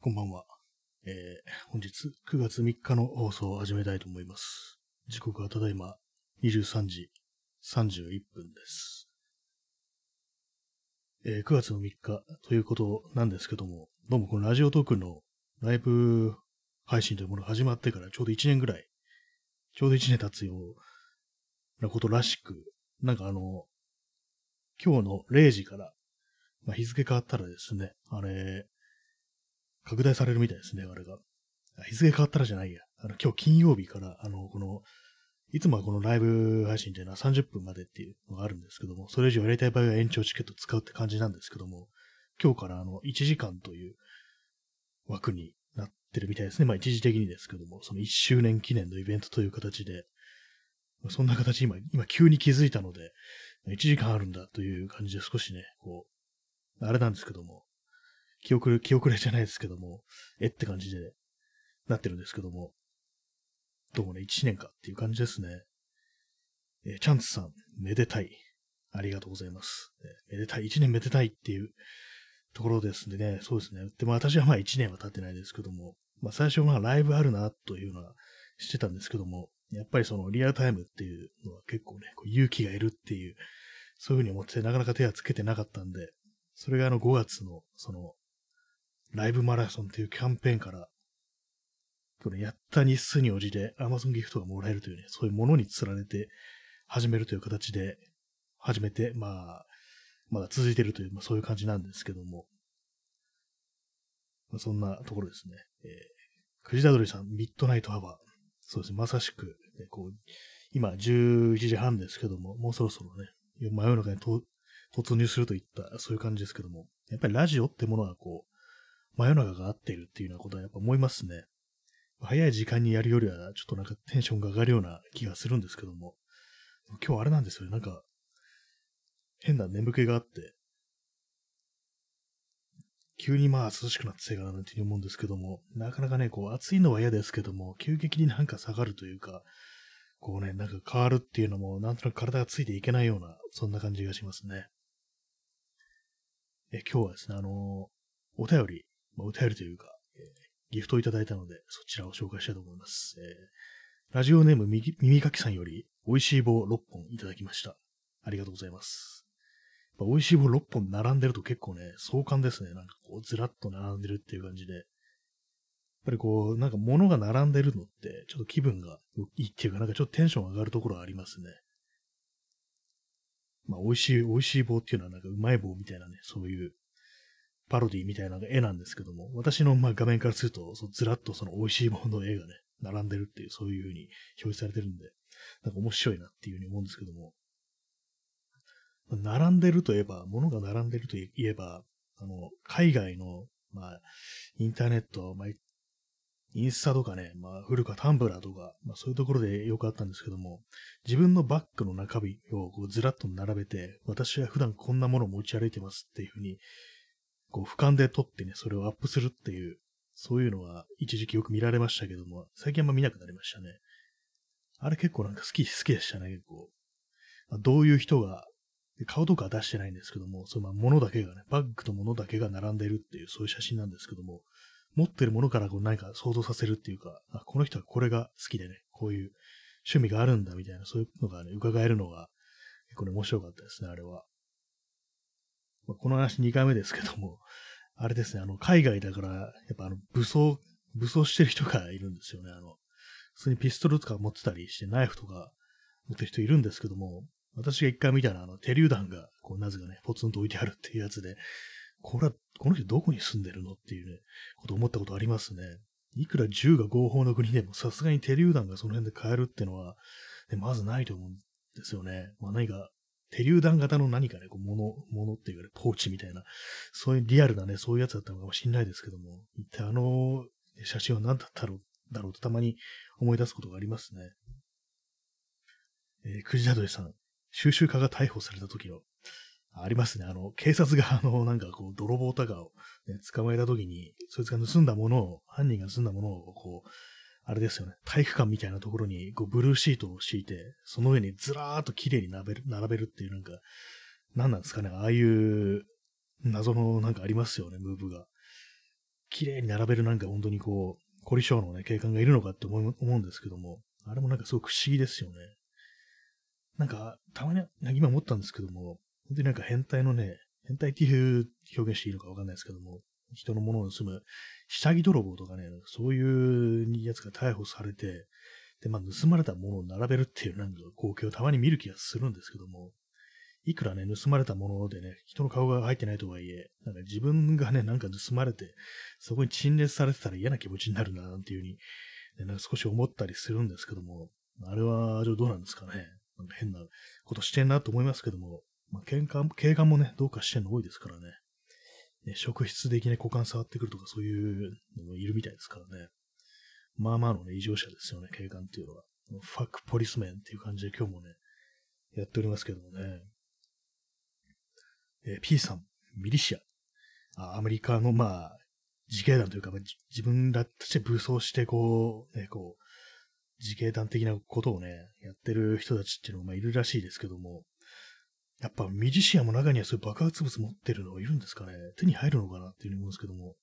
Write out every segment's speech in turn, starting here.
こんばんは。えー、本日9月3日の放送を始めたいと思います。時刻はただいま23時31分です。えー、9月の3日ということなんですけども、どうもこのラジオトークのライブ配信というものが始まってからちょうど1年ぐらい、ちょうど1年経つようなことらしく、なんかあの、今日の0時から、まあ、日付変わったらですね、あれ、拡大されるみたいですね、あれが。日付変わったらじゃないや。あの、今日金曜日から、あの、この、いつもはこのライブ配信っていうのは30分までっていうのがあるんですけども、それ以上やりたい場合は延長チケット使うって感じなんですけども、今日からあの、1時間という枠になってるみたいですね。まあ一時的にですけども、その1周年記念のイベントという形で、そんな形今、今急に気づいたので、1時間あるんだという感じで少しね、こう、あれなんですけども、気遅れ、気遅れじゃないですけども、えって感じでなってるんですけども、どうもね、1年かっていう感じですね。えー、チャンツさん、めでたい。ありがとうございます。えー、めでたい、1年めでたいっていうところですんでね、そうですね。でも私はまあ1年は経ってないですけども、まあ最初はライブあるなというのはしてたんですけども、やっぱりそのリアルタイムっていうのは結構ね、こう勇気がいるっていう、そういうふうに思ってなかなか手はつけてなかったんで、それがあの5月のそのライブマラソンというキャンペーンから、これやった日数に応じて Amazon ギフトがもらえるというね、そういうものに釣られて始めるという形で始めて、まあ、まだ続いてるという、まあ、そういう感じなんですけども、まあ、そんなところですね。えー、クジラドリさん、ミッドナイトアワー。そうですね、まさしく、ね、こう、今11時半ですけども、もうそろそろね、真夜中に突入するといった、そういう感じですけども、やっぱりラジオってものはこう、真夜中が合ってるっていうようなことはやっぱ思いますね。早い時間にやるよりは、ちょっとなんかテンションが上がるような気がするんですけども、今日あれなんですよね、なんか、変な眠気があって、急にまあ涼しくなってせいかななんていうふうに思うんですけども、なかなかね、こう暑いのは嫌ですけども、急激になんか下がるというか、こうね、なんか変わるっていうのも、なんとなく体がついていけないような、そんな感じがしますね。え今日はですね、あのー、お便りまあ、お便りというか、えー、ギフトをいただいたので、そちらを紹介したいと思います。えー、ラジオネーム耳かきさんより、美味しい棒6本いただきました。ありがとうございます。美味しい棒6本並んでると結構ね、壮観ですね。なんかこう、ずらっと並んでるっていう感じで。やっぱりこう、なんか物が並んでるのって、ちょっと気分がいいっていうか、なんかちょっとテンション上がるところありますね。まあ、美味しい、美味しい棒っていうのはなんかうまい棒みたいなね、そういうパロディみたいな絵なんですけども、私のま画面からすると、ずらっとその美味しいものの絵がね、並んでるっていう、そういう風に表示されてるんで、なんか面白いなっていう風に思うんですけども、並んでるといえば、物が並んでるといえば、あの、海外の、まあ、インターネット、まあ、インスタとかね、まあ、古くはタンブラーとか、まあ、そういうところでよくあったんですけども、自分のバッグの中身をこうずらっと並べて、私は普段こんなものを持ち歩いてますっていうふうにこう、俯瞰で撮ってね、それをアップするっていう、そういうのは一時期よく見られましたけども、最近あんま見なくなりましたね。あれ結構なんか好き、好きでしたね、結構。まあ、どういう人が、顔とかは出してないんですけども、そのまあ物だけがね、バッグと物だけが並んでるっていう、そういう写真なんですけども、持ってるものからこう何か想像させるっていうか、あ、この人はこれが好きでね、こういう趣味があるんだみたいな、そういうのがね、伺えるのが、結構ね、面白かったですね、あれは。まあ、この話2回目ですけども、あれですね、あの、海外だから、やっぱあの、武装、武装してる人がいるんですよね。あの、普通にピストルとか持ってたりして、ナイフとか持ってる人いるんですけども、私が一回見たのは、あの、手榴弾が、こう、なぜかね、ポツンと置いてあるっていうやつで、これは、この人どこに住んでるのっていうね、こと思ったことありますね。いくら銃が合法の国でも、さすがに手榴弾がその辺で買えるっていうのは、ね、まずないと思うんですよね。まあ何か手榴弾型の何かね、こう、もの、ものっていうかね、ポーチみたいな、そういうリアルなね、そういうやつだったのかもしれないですけども、一体あの写真は何だったろう、だろうとたまに思い出すことがありますね。えー、クジラドリさん、収集家が逮捕された時の、ありますね。あの、警察が、あの、なんかこう、泥棒とかを、ね、捕まえた時に、そいつが盗んだものを、犯人が盗んだものを、こう、あれですよね、体育館みたいなところにこうブルーシートを敷いて、その上にずらーっと綺麗に並べる並べるっていうなんか、何なんですかね、ああいう謎のなんかありますよね、ムーブが。綺麗に並べるなんか本当にこう、凝り性のね、警官がいるのかって思う思うんですけども、あれもなんかすごく不思議ですよね。なんか、たまに、今思ったんですけども、本当になんか変態のね、変態っていう表現していいのかわかんないですけども、人のものを盗む下着泥棒とかね、そういうやつが逮捕されて、で、まあ、盗まれたものを並べるっていうなんか光景をたまに見る気がするんですけども、いくらね、盗まれたものでね、人の顔が入ってないとはいえ、なんか自分がね、なんか盗まれて、そこに陳列されてたら嫌な気持ちになるな、なんていうふうに、ね、なんか少し思ったりするんですけども、あれは、どうなんですかね。なんか変なことしてんなと思いますけども、まあ、警官、警官もね、どうかしてんの多いですからね。ね職質的に股間触ってくるとかそういうのもいるみたいですからね。まあまあのね、異常者ですよね、警官っていうのは。ファックポリスメンっていう感じで今日もね、やっておりますけどもね。えー、P さん、ミリシア。あアメリカの、まあ、自警団というか、まあ、自分らたちで武装して、こう、ね、こう、自警団的なことをね、やってる人たちっていうのが、まあ、いるらしいですけども、やっぱミリシアも中にはそういう爆発物持ってるのがいるんですかね手に入るのかなっていうふうに思うんですけども、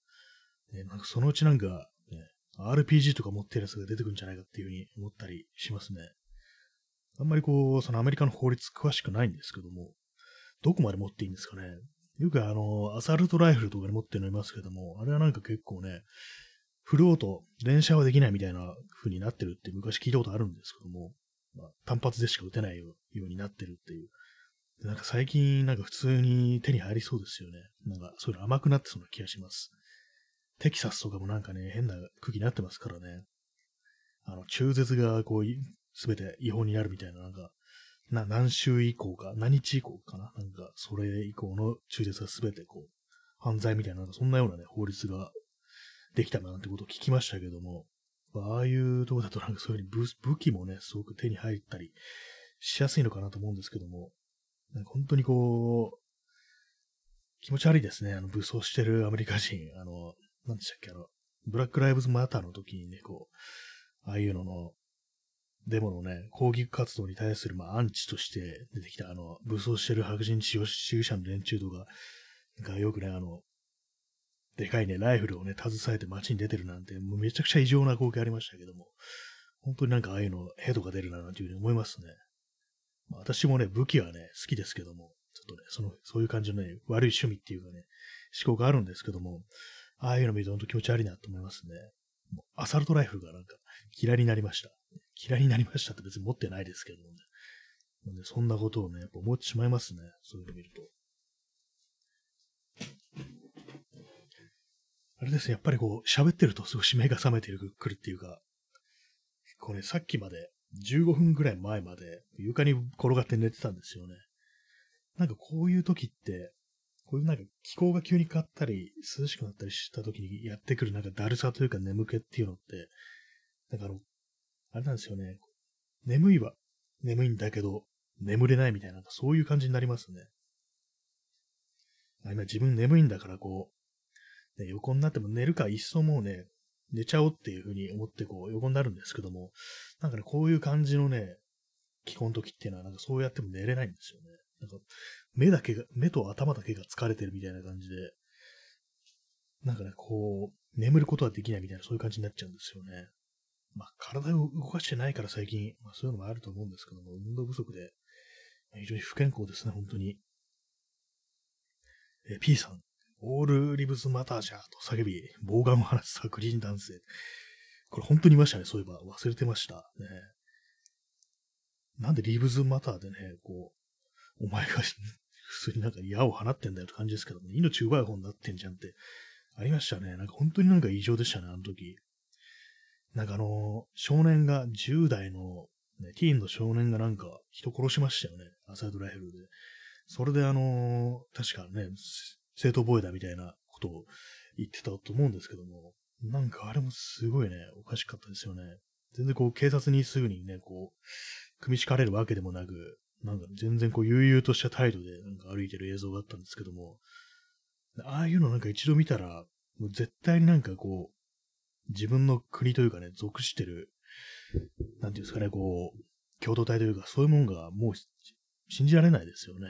ね、なんかそのうちなんか、ね RPG とか持ってるやつが出てくるんじゃないかっていうふうに思ったりしますね。あんまりこう、そのアメリカの法律詳しくないんですけども、どこまで持っていいんですかね。よくあの、アサルトライフルとかで持ってるのいますけども、あれはなんか結構ね、フルオート、連射はできないみたいな風になってるって昔聞いたことあるんですけども、まあ、単発でしか撃てないようになってるっていう。なんか最近なんか普通に手に入りそうですよね。なんかそういうの甘くなってそうな気がします。テキサスとかもなんかね、変な空気になってますからね。あの、中絶がこう、すべて違法になるみたいな、なんか、な、何週以降か、何日以降かななんか、それ以降の中絶がすべてこう、犯罪みたいな、なんかそんなようなね、法律ができたなんてことを聞きましたけども、ああいうとこだとなんかそういうふうに武器もね、すごく手に入ったりしやすいのかなと思うんですけども、なんか本当にこう、気持ち悪いですね。あの、武装してるアメリカ人。あの、なんでしたっけ、あの、ブラックライブズマターの時にね、こう、ああいうのの、デモのね、抗議活動に対する、まあ、アンチとして出てきた、あの、武装してる白人主義者の連中とか、がよくね、あの、でかいね、ライフルをね、携えて街に出てるなんて、もうめちゃくちゃ異常な光景ありましたけども、本当になんかああいうの、ヘドが出るな、なんていうふうに思いますね。私もね、武器はね、好きですけども、ちょっとね、その、そういう感じのね、悪い趣味っていうかね、思考があるんですけども、ああいうの見ると本当気持ち悪いなと思いますね。アサルトライフルがなんか嫌いになりました。嫌いになりましたって別に持ってないですけどもね。なんでそんなことをね、やっぱ思ってしまいますね。そういうの見ると。あれですね、やっぱりこう、喋ってるとすごい目が覚めてくるっていうか、こうね、さっきまで、15分ぐらい前まで床に転がって寝てたんですよね。なんかこういう時って、こういうなんか気候が急に変わったり、涼しくなったりした時にやってくるなんかだるさというか眠気っていうのって、なんかあの、あれなんですよね。眠いは眠いんだけど、眠れないみたいな、そういう感じになりますね。今自分眠いんだからこう、ね、横になっても寝るか、いっそもうね、寝ちゃおうっていうふうに思ってこう横になるんですけども、なんかね、こういう感じのね、気候の時っていうのはなんかそうやっても寝れないんですよね。なんか目だけが、目と頭だけが疲れてるみたいな感じで、なんかね、こう、眠ることはできないみたいな、そういう感じになっちゃうんですよね。まあ、体を動かしてないから最近、まあ、そういうのもあると思うんですけども、運動不足で、非常に不健康ですね、本当に。え P さん、オールリブズマターじゃと叫び、暴眼を放つグリーン男性。これ本当にいましたね、そういえば。忘れてました。ね。なんでリブズマターでね、こう、お前が 普通になんか矢を放ってんだよって感じですけど、ね、命奪う方になってんじゃんってありましたね。なんか本当になんか異常でしたね、あの時。なんかあの、少年が10代の、ね、ティーンの少年がなんか人殺しましたよね。アサイドライフルで。それであの、確かね、正当防衛だみたいなことを言ってたと思うんですけども、なんかあれもすごいね、おかしかったですよね。全然こう警察にすぐにね、こう、組み敷かれるわけでもなく、なんか全然こう悠々とした態度でなんか歩いてる映像があったんですけども、ああいうのなんか一度見たら、もう絶対になんかこう、自分の国というかね、属してる、なんていうんですかね、こう、共同体というか、そういうもんがもう信じられないですよね。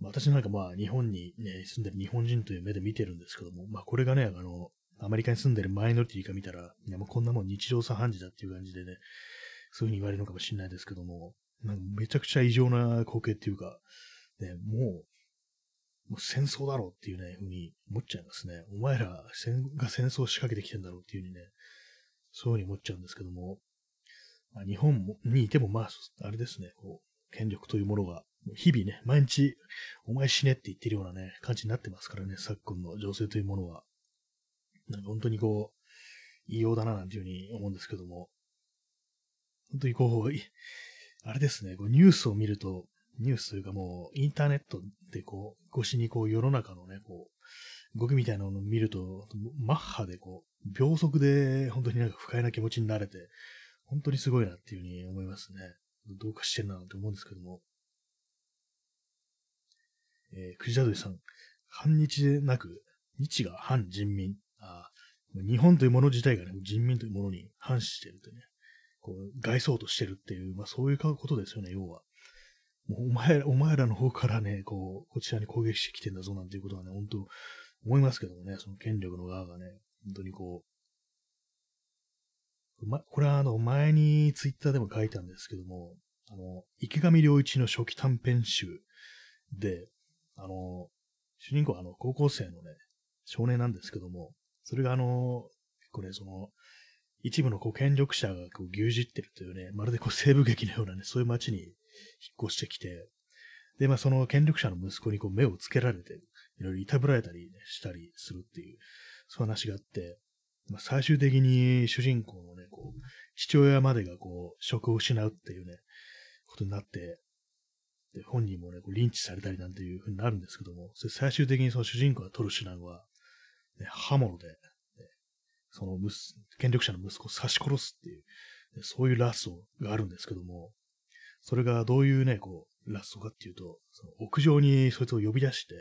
私なんかまあ日本にね、住んでる日本人という目で見てるんですけども、まあこれがね、あの、アメリカに住んでるマイノリティが見たら、いやもうこんなもん日常茶飯事だっていう感じでね、そういう風に言われるのかもしれないですけども、なんかめちゃくちゃ異常な光景っていうか、ね、もう、もう戦争だろうっていうね、ふうに思っちゃいますね。お前らが戦争を仕掛けてきてんだろうっていう風にね、そういう風に思っちゃうんですけども、まあ、日本にいてもまあ、あれですね、こう、権力というものが、日々ね、毎日、お前死ねって言ってるようなね、感じになってますからね、昨今の情勢というものは。なんか本当にこう、異様だななんていうふうに思うんですけども、本当にこう、あれですね、こうニュースを見ると、ニュースというかもう、インターネットでこう、越しにこう、世の中のね、こう、動きみたいなのを見ると、マッハでこう、秒速で本当になんか不快な気持ちになれて、本当にすごいなっていうふうに思いますね。どうかしてんななんて思うんですけども。えー、クジラドリさん、反日でなく、日が反人民。あ日本というもの自体がね、人民というものに反しているとね、こう、外装としてるっていう、まあそういうことですよね、要は。もうお前ら、お前らの方からね、こう、こちらに攻撃してきてんだぞなんていうことはね、本当思いますけどもね、その権力の側がね、本当にこう、ま、これはあの、前にツイッターでも書いたんですけども、あの、池上良一の初期短編集で、あの、主人公はあの、高校生のね、少年なんですけども、それがあの、これその、一部のこう権力者がこう牛耳ってるというね、まるでこう西部劇のようなね、そういう街に引っ越してきて、で、まあその権力者の息子にこう目をつけられて、いろいろいたぶられたり、ね、したりするっていう、そういう話があって、まあ、最終的に主人公のね、こう、父親までがこう、職を失うっていうね、ことになって、で、本人もね、こうリンチされたりなんていう風になるんですけども、それ最終的にその主人公が取る手段は、ね、刃物で、その権力者の息子を刺し殺すっていう、そういうラストがあるんですけども、それがどういうね、こう、ラストかっていうと、その屋上にそいつを呼び出して、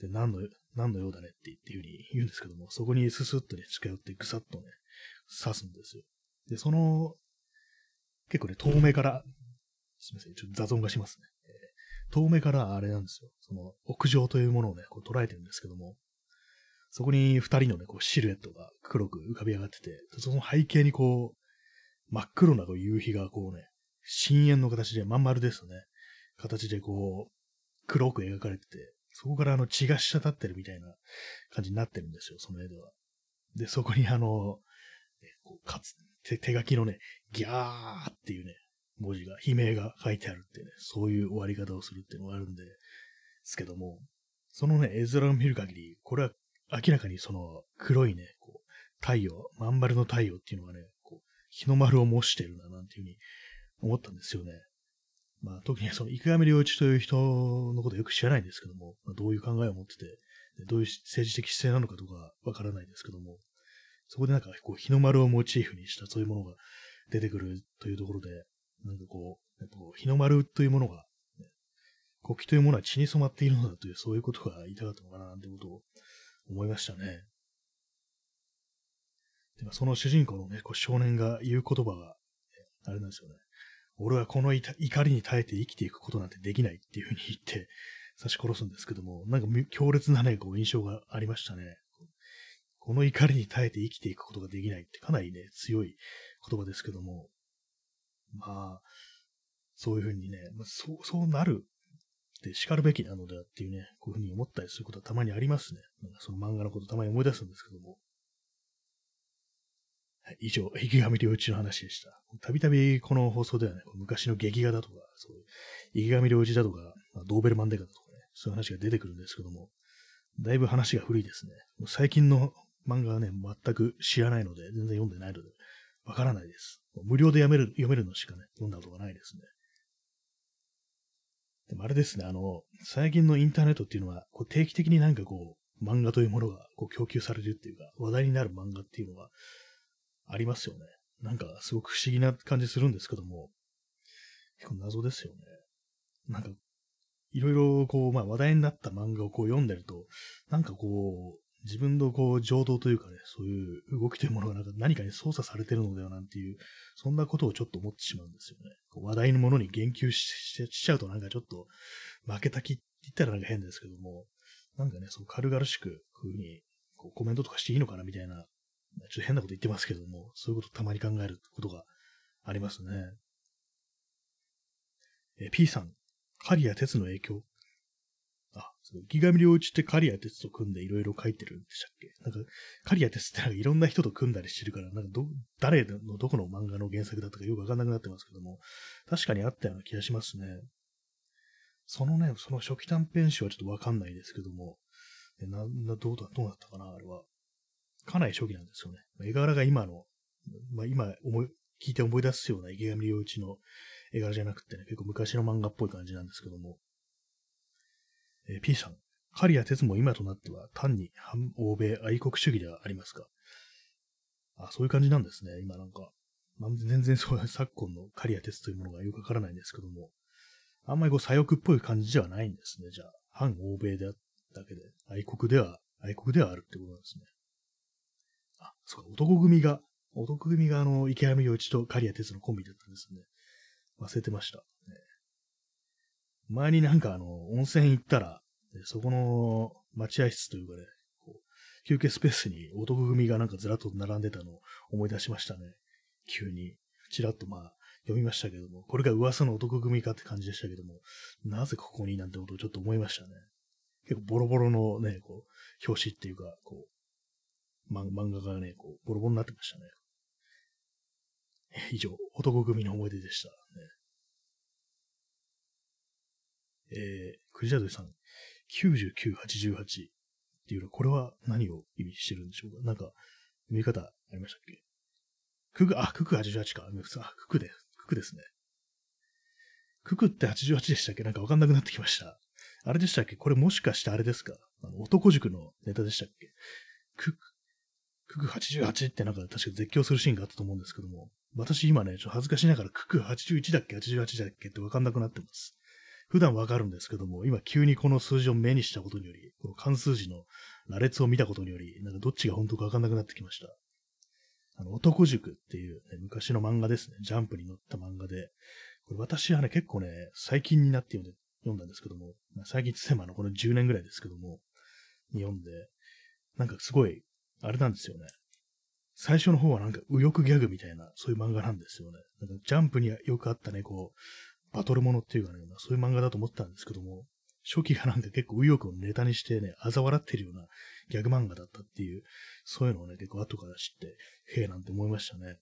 で、何の、何の用だねって言っていう風に言うんですけども、そこにススッとね、近寄ってぐさっとね、刺すんですよ。で、その、結構ね、遠目から、すみません、ちょっと雑音がしますね。遠目からあれなんですよ。その、屋上というものをね、こう捉えてるんですけども、そこに二人のね、こうシルエットが黒く浮かび上がってて、その背景にこう、真っ黒なこう夕日がこうね、深淵の形でまん丸ですね。形でこう、黒く描かれてて、そこからあの血が滴ってるみたいな感じになってるんですよ、その絵では。で、そこにあの、こうかつ手手書きのね、ギャーっていうね、文字が、悲鳴が書いてあるってね、そういう終わり方をするっていうのがあるんで、ですけども、そのね、絵面を見る限り、これは明らかにその黒いね、こう、太陽、まん丸の太陽っていうのがね、こう、日の丸を模してるな、なんていうふうに思ったんですよね。まあ、特にその、池上良一という人のことよく知らないんですけども、まあ、どういう考えを持ってて、どういう政治的姿勢なのかとかわからないですけども、そこでなんか、こう、日の丸をモチーフにしたそういうものが出てくるというところで、なんかこう、やっぱこう日の丸というものが、ね、国旗というものは血に染まっているのだという、そういうことが言いたかったのかな、なんてことを思いましたね。でその主人公のね、こう少年が言う言葉が、あれなんですよね。俺はこの怒りに耐えて生きていくことなんてできないっていうふうに言って刺し殺すんですけども、なんか強烈なね、こう印象がありましたね。この怒りに耐えて生きていくことができないってかなりね、強い言葉ですけども、まあ、そういうふうにね、まあ、そう、そうなるって叱るべきなのではっていうね、こういうふうに思ったりすることはたまにありますね。なんかその漫画のことたまに思い出すんですけども。はい、以上、池上良一の話でした。たびたびこの放送ではね、昔の劇画だとか、そういう池上良一だとか、まあ、ドーベルマンデカだとかね、そういう話が出てくるんですけども、だいぶ話が古いですね。最近の漫画はね、全く知らないので、全然読んでないので、わからないです。無料で読める、読めるのしかね、読んだことがないですね。でもあれですね、あの、最近のインターネットっていうのは、こう定期的になんかこう、漫画というものがこう供給されるっていうか、話題になる漫画っていうのはありますよね。なんかすごく不思議な感じするんですけども、結構謎ですよね。なんか、いろいろこう、まあ話題になった漫画をこう読んでると、なんかこう、自分のこう、情動というかね、そういう動きというものがなんか何かに操作されてるのではなんていう、そんなことをちょっと思ってしまうんですよね。こう話題のものに言及しちゃうとなんかちょっと負けた気って言ったらなんか変ですけども、なんかね、そう軽々しくこういうふうにこうコメントとかしていいのかなみたいな、ちょっと変なこと言ってますけども、そういうことたまに考えることがありますね。え P さん、刈谷鉄の影響？あ、そう、池上良一って刈谷鉄と組んでいろいろ書いてるんでしたっけ？なんか、刈谷鉄ってなんかいろんな人と組んだりしてるから、なんかど、誰のどこの漫画の原作だったかよくわかんなくなってますけども、確かにあったような気がしますね。そのね、その初期短編集はちょっとわかんないですけども、えな、な、どうだ、どうだったかな、あれは。かなり初期なんですよね。絵柄が今の、まあ今思い、聞いて思い出すような池上良一の絵柄じゃなくてね、結構昔の漫画っぽい感じなんですけども、えー、P さん、刈谷哲も今となっては単に反欧米愛国主義ではありますか？あ、そういう感じなんですね、今なんか。まあ、全然そういう、昨今の刈谷哲というものがよくわからないんですけども、あんまりこう左翼っぽい感じではないんですね、じゃあ。反欧米であっただけで、愛国では、愛国ではあるってことなんですね。あ、そうか、男組が、男組があの、池上洋一と刈谷哲のコンビだったんですね。忘れてました。前になんかあの、温泉行ったら、そこの待合室というかね、こう休憩スペースに男組がなんかずらっと並んでたのを思い出しましたね。急に。ちらっとまあ、読みましたけども、これが噂の男組かって感じでしたけども、なぜここになんてことをちょっと思いましたね。結構ボロボロのね、こう、表紙っていうか、こう、漫画がね、こう、ボロボロになってましたね。以上、男組の思い出でした。ね、えー、クジャドリさん、9988っていうのは、これは何を意味してるんでしょうか？なんか、読み方ありましたっけ？クク、あ、クク88か。あ、ククで、ククですね。ククって88でしたっけ？なんかわかんなくなってきました。あれでしたっけ？これもしかしてあれですか？あの男塾のネタでしたっけ？クク、クク88ってなんか確か絶叫するシーンがあったと思うんですけども、私今ね、ちょっと恥ずかしながらクク81だっけ ?88 だっけ？ってわかんなくなってます。普段わかるんですけども、今急にこの数字を目にしたことにより、この関数字の羅列を見たことにより、なんかどっちが本当かわかんなくなってきました。あの、男塾っていう、ね、昔の漫画ですね。ジャンプに載った漫画で、これ私はね、結構ね、最近になって読んで読んだんですけども、最近つてものこの10年ぐらいですけども、に読んで、なんかすごい、あれなんですよね。最初の方はなんか右翼ギャグみたいな、そういう漫画なんですよね。なんかジャンプによくあったね、こう、バトルものっていうかね、まあ、そういう漫画だと思ったんですけども、初期がなんか結構右翼をネタにしてね、嘲笑ってるようなギャグ漫画だったっていう、そういうのをね、結構後から知って、へえなんて思いましたね。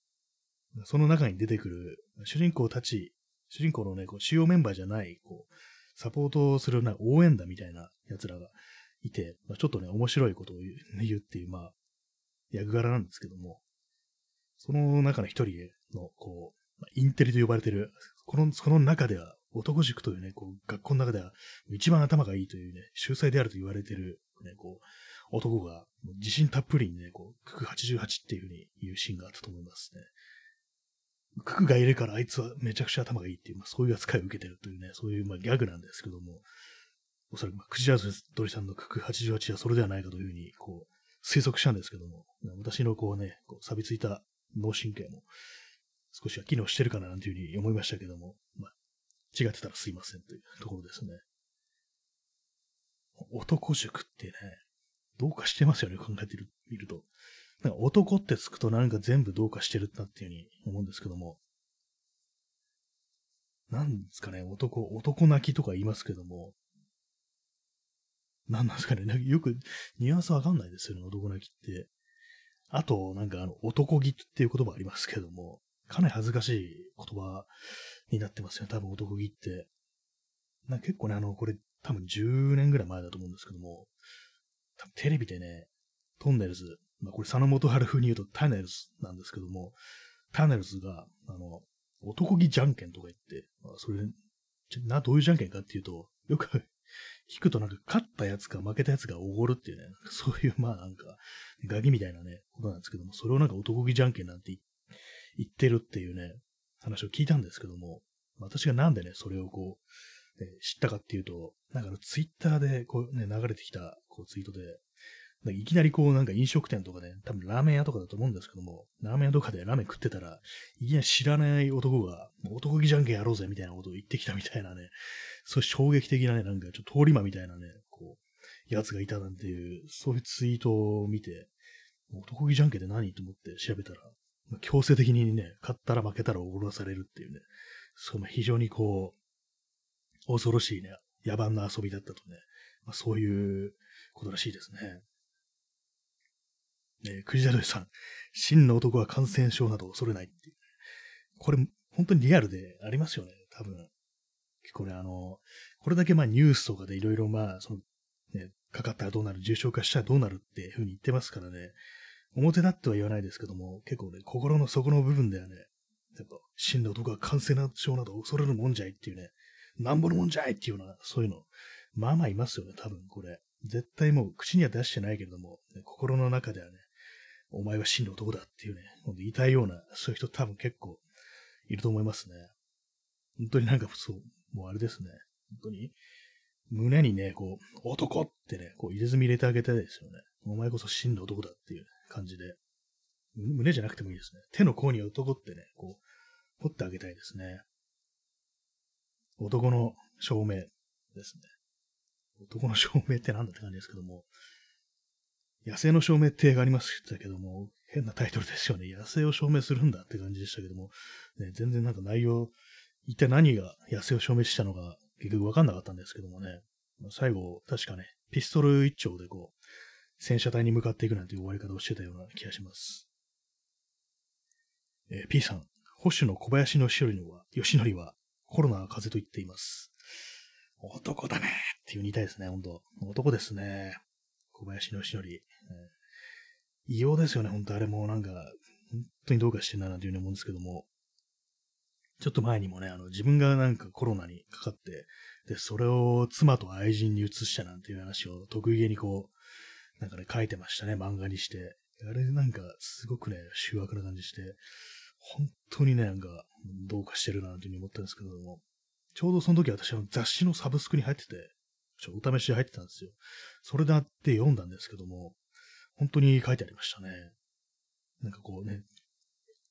その中に出てくる主人公たち、主人公のね、こう主要メンバーじゃない、こう、サポートをするな応援団みたいな奴らがいて、まあ、ちょっとね、面白いことを言う言うっていう、まあ、役柄なんですけども、その中の一人の、こう、インテリと呼ばれてる、この、その中では、男塾というね、こう、学校の中では、一番頭がいいというね、秀才であると言われてる、ね、こう、男が、自信たっぷりにね、こう、クク88っていうふうに言うシーンがあったと思いますね。ククがいるからあいつはめちゃくちゃ頭がいいっていう、まあ、そういう扱いを受けてるというね、そういうまあギャグなんですけども、おそらく、まあ、クジラズドリさんのクク88はそれではないかというふうに、こう、推測したんですけども、私のこうね、こう錆びついた脳神経も、少しは機能してるかななんていうふうに思いましたけども、まあ、違ってたらすいませんというところですね。男塾ってね、どうかしてますよね、考えてみると。なんか男ってつくとなんか全部どうかしてるなっていうふうに思うんですけども。なんですかね、男、男泣きとか言いますけども。なんなんですかね、よくニュアンスわかんないですよね、男泣きって。あと、なんかあの、男気っていう言葉ありますけども、かなり恥ずかしい言葉になってますよ、ね。多分男気って。な結構ね、あの、これ多分10年ぐらい前だと思うんですけども、多分テレビでね、トンネルズ、まあこれ佐野元春風に言うとタネルズなんですけども、タネルズが、あの、男気じゃんけんとか言って、まあ、それ、な、どういうじゃんけんかっていうと、よく聞くとなんか勝ったやつか負けたやつがおごるっていうね、そういうまあなんか、ガキみたいなね、ことなんですけども、それをなんか男気じゃんけんなんて言っ言ってるっていうね、話を聞いたんですけども、私がなんでね、それをこう、ね、知ったかっていうと、なんかツイッターでこうね、流れてきたこうツイートで、いきなりこうなんか飲食店とかで、多分ラーメン屋とかだと思うんですけども、ラーメン屋とかでラーメン食ってたら、いきなり知らない男が、男気じゃんけんやろうぜみたいなことを言ってきたみたいなね、そういう衝撃的なね、なんかちょっと通り魔みたいなね、こう、やつがいたなんていう、そういうツイートを見て、男気じゃんけんって何？と思って調べたら、強制的にね、勝ったら負けたらおろされるっていうね、その非常にこう、恐ろしいね、野蛮な遊びだったとね、まあ、そういうことらしいですね。え、クジラドイさん、真の男は感染症など恐れないっていう、ね。これ、本当にリアルでありますよね、多分。結構ね、あの、これだけまあニュースとかでいろいろまあ、その、ね、かかったらどうなる、重症化したらどうなるっていうふうに言ってますからね、表だっては言わないですけども、結構ね、心の底の部分ではね、やっぱ、真の男は感染症など恐れるもんじゃいっていうね、なんぼのもんじゃいっていうような、そういうの、まあまあいますよね、多分これ。絶対もう口には出してないけれども、ね、心の中ではね、お前は真の男だっていうね、言いたいような、そういう人多分結構いると思いますね。本当になんかそう、もうあれですね。本当に、胸にね、こう、男ってね、こう入れ墨入れてあげたいですよね。お前こそ真の男だっていう感じで。胸じゃなくてもいいですね。手の甲に男ってね、こう、掘ってあげたいですね。男の証明ですね。男の証明って何だって感じですけども、野生の証明って映画ありましたけども、変なタイトルですよね。野生を証明するんだって感じでしたけども、ね、全然なんか内容、一体何が野生を証明したのか結局わかんなかったんですけどもね、最後、確かね、ピストル一丁でこう、戦車隊に向かっていくなんていう終わり方をしてたような気がします。えー、P さん、保守の小林のしのは、吉典はコロナは風邪と言っています。男だねっていう言いたいですね、本当男ですね。小林のしのり。異様ですよね、本当あれもなんか、本当にどうかしてんななんていうふうに思うんですけども、ちょっと前にもね、あの、自分がなんかコロナにかかって、で、それを妻と愛人に移したなんていう話を得意げにこう、なんかね、書いてましたね、漫画にして。あれなんか、すごくね、醜悪な感じして、本当にね、なんか、どうかしてるな、というふうに思ったんですけども、ちょうどその時私は雑誌のサブスクに入ってて、ちょお試しで入ってたんですよ。それだって読んだんですけども、本当に書いてありましたね。なんかこうね、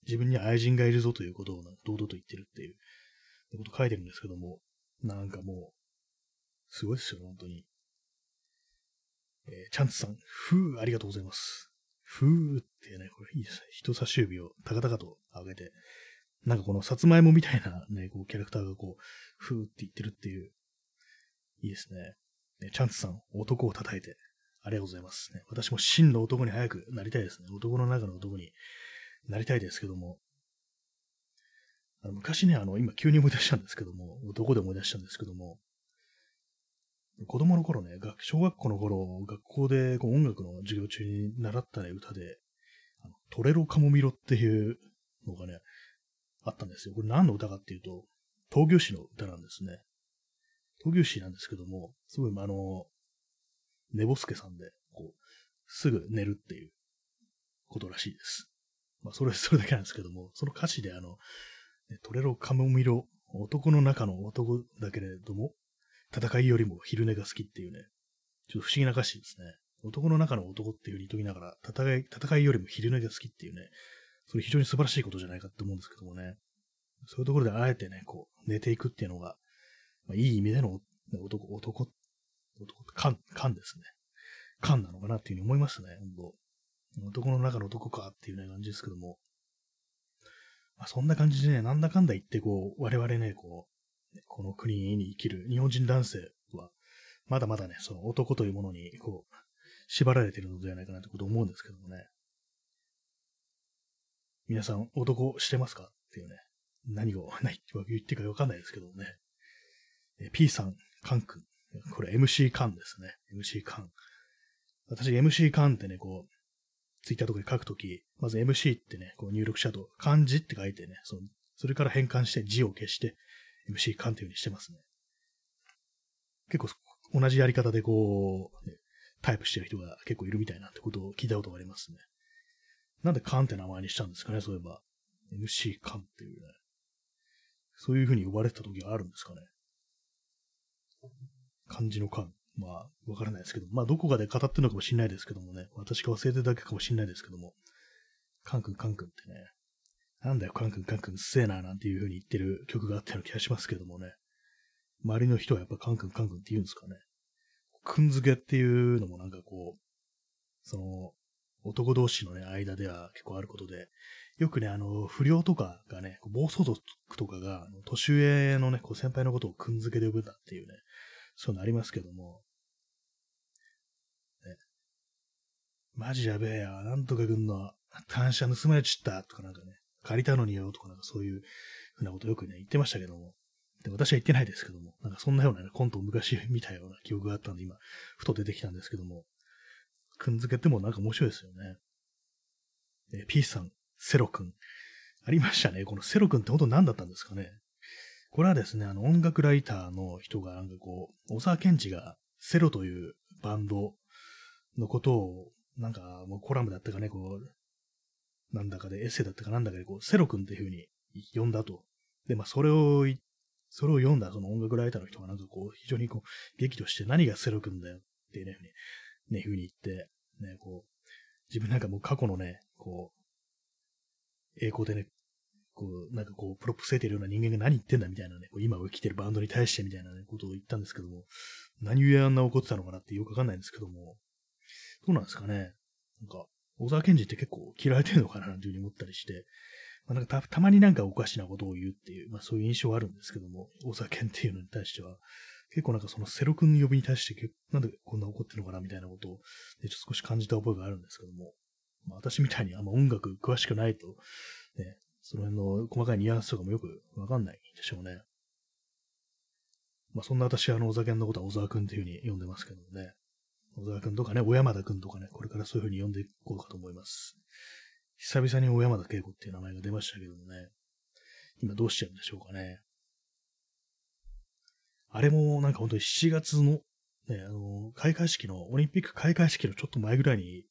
自分に愛人がいるぞということを堂々と言ってるっていうこと書いてるんですけども、なんかもう、すごいですよ、本当に。えー、チャンツさん、ふー、ありがとうございます。ふーってね、これいいですね。人差し指を高々と上げて、なんかこのさつまいもみたいなね、こうキャラクターがこう、ふーって言ってるっていう、いいですね。ねチャンツさん、男を叩いて、ありがとうございます。ね、私も真の男に早くなりたいですね。男の中の男になりたいですけども。あの昔ね、あの、今急に思い出したんですけども、男で思い出したんですけども、子供の頃ね、小学校の頃、学校でこう音楽の授業中に習ったね、歌で、あのトレロカモミロっていうのがね、あったんですよ。これ何の歌かっていうと、闘牛士の歌なんですね。闘牛士なんですけども、すごい、あの、寝ぼすけさんで、こう、すぐ寝るっていうことらしいです。まあ、それ、それだけなんですけども、その歌詞であの、トレロカモミロ、男の中の男だけれども、戦いよりも昼寝が好きっていうね、ちょっと不思議な歌詞ですね。男の中の男っていうふうに言いながら、戦い、戦いよりも昼寝が好きっていうね、それ非常に素晴らしいことじゃないかって思うんですけどもね。そういうところであえてね、こう、寝ていくっていうのが、まあ、いい意味での男、男、男、感、感ですね。感なのかなっていうふうに思いますね、本当男の中の男かっていうね、感じですけども。まあ、そんな感じでね、なんだかんだ言って、こう、我々ね、こう、この国に生きる日本人男性は、まだまだね、その男というものに、こう、縛られているのではないかなということ思うんですけどもね。皆さん、男してますかっていうね。何を、何言ってるかわかんないですけどもね。え P さん、カン君。これ MC カンですね。MC カン。私 MC カンってね、こう、ツイッターとかに書くとき、まず MC ってね、こう入力したと、漢字って書いてね、そのそれから変換して字を消して、MC カンっていう風にしてますね。結構同じやり方でこう、タイプしてる人が結構いるみたいなってことを聞いたことがありますね。なんでカンって名前にしたんですかね、そういえば。MC カンっていうね。そういう風に呼ばれてた時があるんですかね。漢字の漢。まあ、わからないですけど、まあ、どこかで語ってるのかもしれないですけどもね、私が忘れてるだけかもしれないですけども、カン君カン君ってね、なんだよ、カン君カン君うっせえな、なんていう風に言ってる曲があったような気がしますけどもね、周りの人はやっぱカン君カン君って言うんですかね。くんづけっていうのもなんかこう、その、男同士のね、間では結構あることで、よくね、あの、不良とかがね、暴走族とかが、年上のね、こう先輩のことをくんづけで呼ぶんだっていうね、そういうのありますけども、ね、マジやべえや、なんとかくんの単車盗まれちったとかなんかね、借りたのによとかなんかそういうふうなことよくね、言ってましたけども、で私は言ってないですけども、なんかそんなような、ね、コントを昔見たような記憶があったんで、今、ふと出てきたんですけども、くんづけてもなんか面白いですよね。えー、ピースさん、セロくん。ありましたね。このセロくんって本当何だったんですかね。これはですね、あの音楽ライターの人がなんかこう、小沢健二がセロというバンドのことを、なんかもうコラムだったかね、こう、なんだかでエッセイだったかなんだかでこう、セロくんっていう風に呼んだと。で、まあそれをそれを読んだその音楽ライターの人がなんかこう、非常にこう、激怒して何がセロくんだよっていうね、ね、ふうに言って、ね、こう、自分なんかもう過去のね、こう、栄光でね、こう、なんかこう、プロップせいてるような人間が何言ってんだみたいなね、こう今生きてるバンドに対してみたいなね、ことを言ったんですけども、何故あんな怒ってたのかなってよくわかんないんですけども、どうなんですかね。なんか、小沢健二って結構嫌われてるのかななんていうふうに思ったりして、まあ、なんかたまになんかおかしなことを言うっていう、まあそういう印象はあるんですけども、大沢健っていうのに対しては、結構なんかそのセロ君の呼びに対して、なんでこんな怒ってるのかなみたいなことを、ね、ちょっと少し感じた覚えがあるんですけども、まあ、私みたいにあんま音楽詳しくないと、ね、その辺の細かいニュアンスとかもよくわかんないでしょうね。まあそんな私はあの小沢のことは小沢君っていう風に呼んでますけどもね。小沢君とかね、小山田君とかね、これからそういう風に呼んでいこうかと思います。久々に小山田恵子っていう名前が出ましたけどね。今どうしちゃうんでしょうかね。あれもなんか本当に7月の、ね、あの、開会式の、オリンピック開会式のちょっと前ぐらいに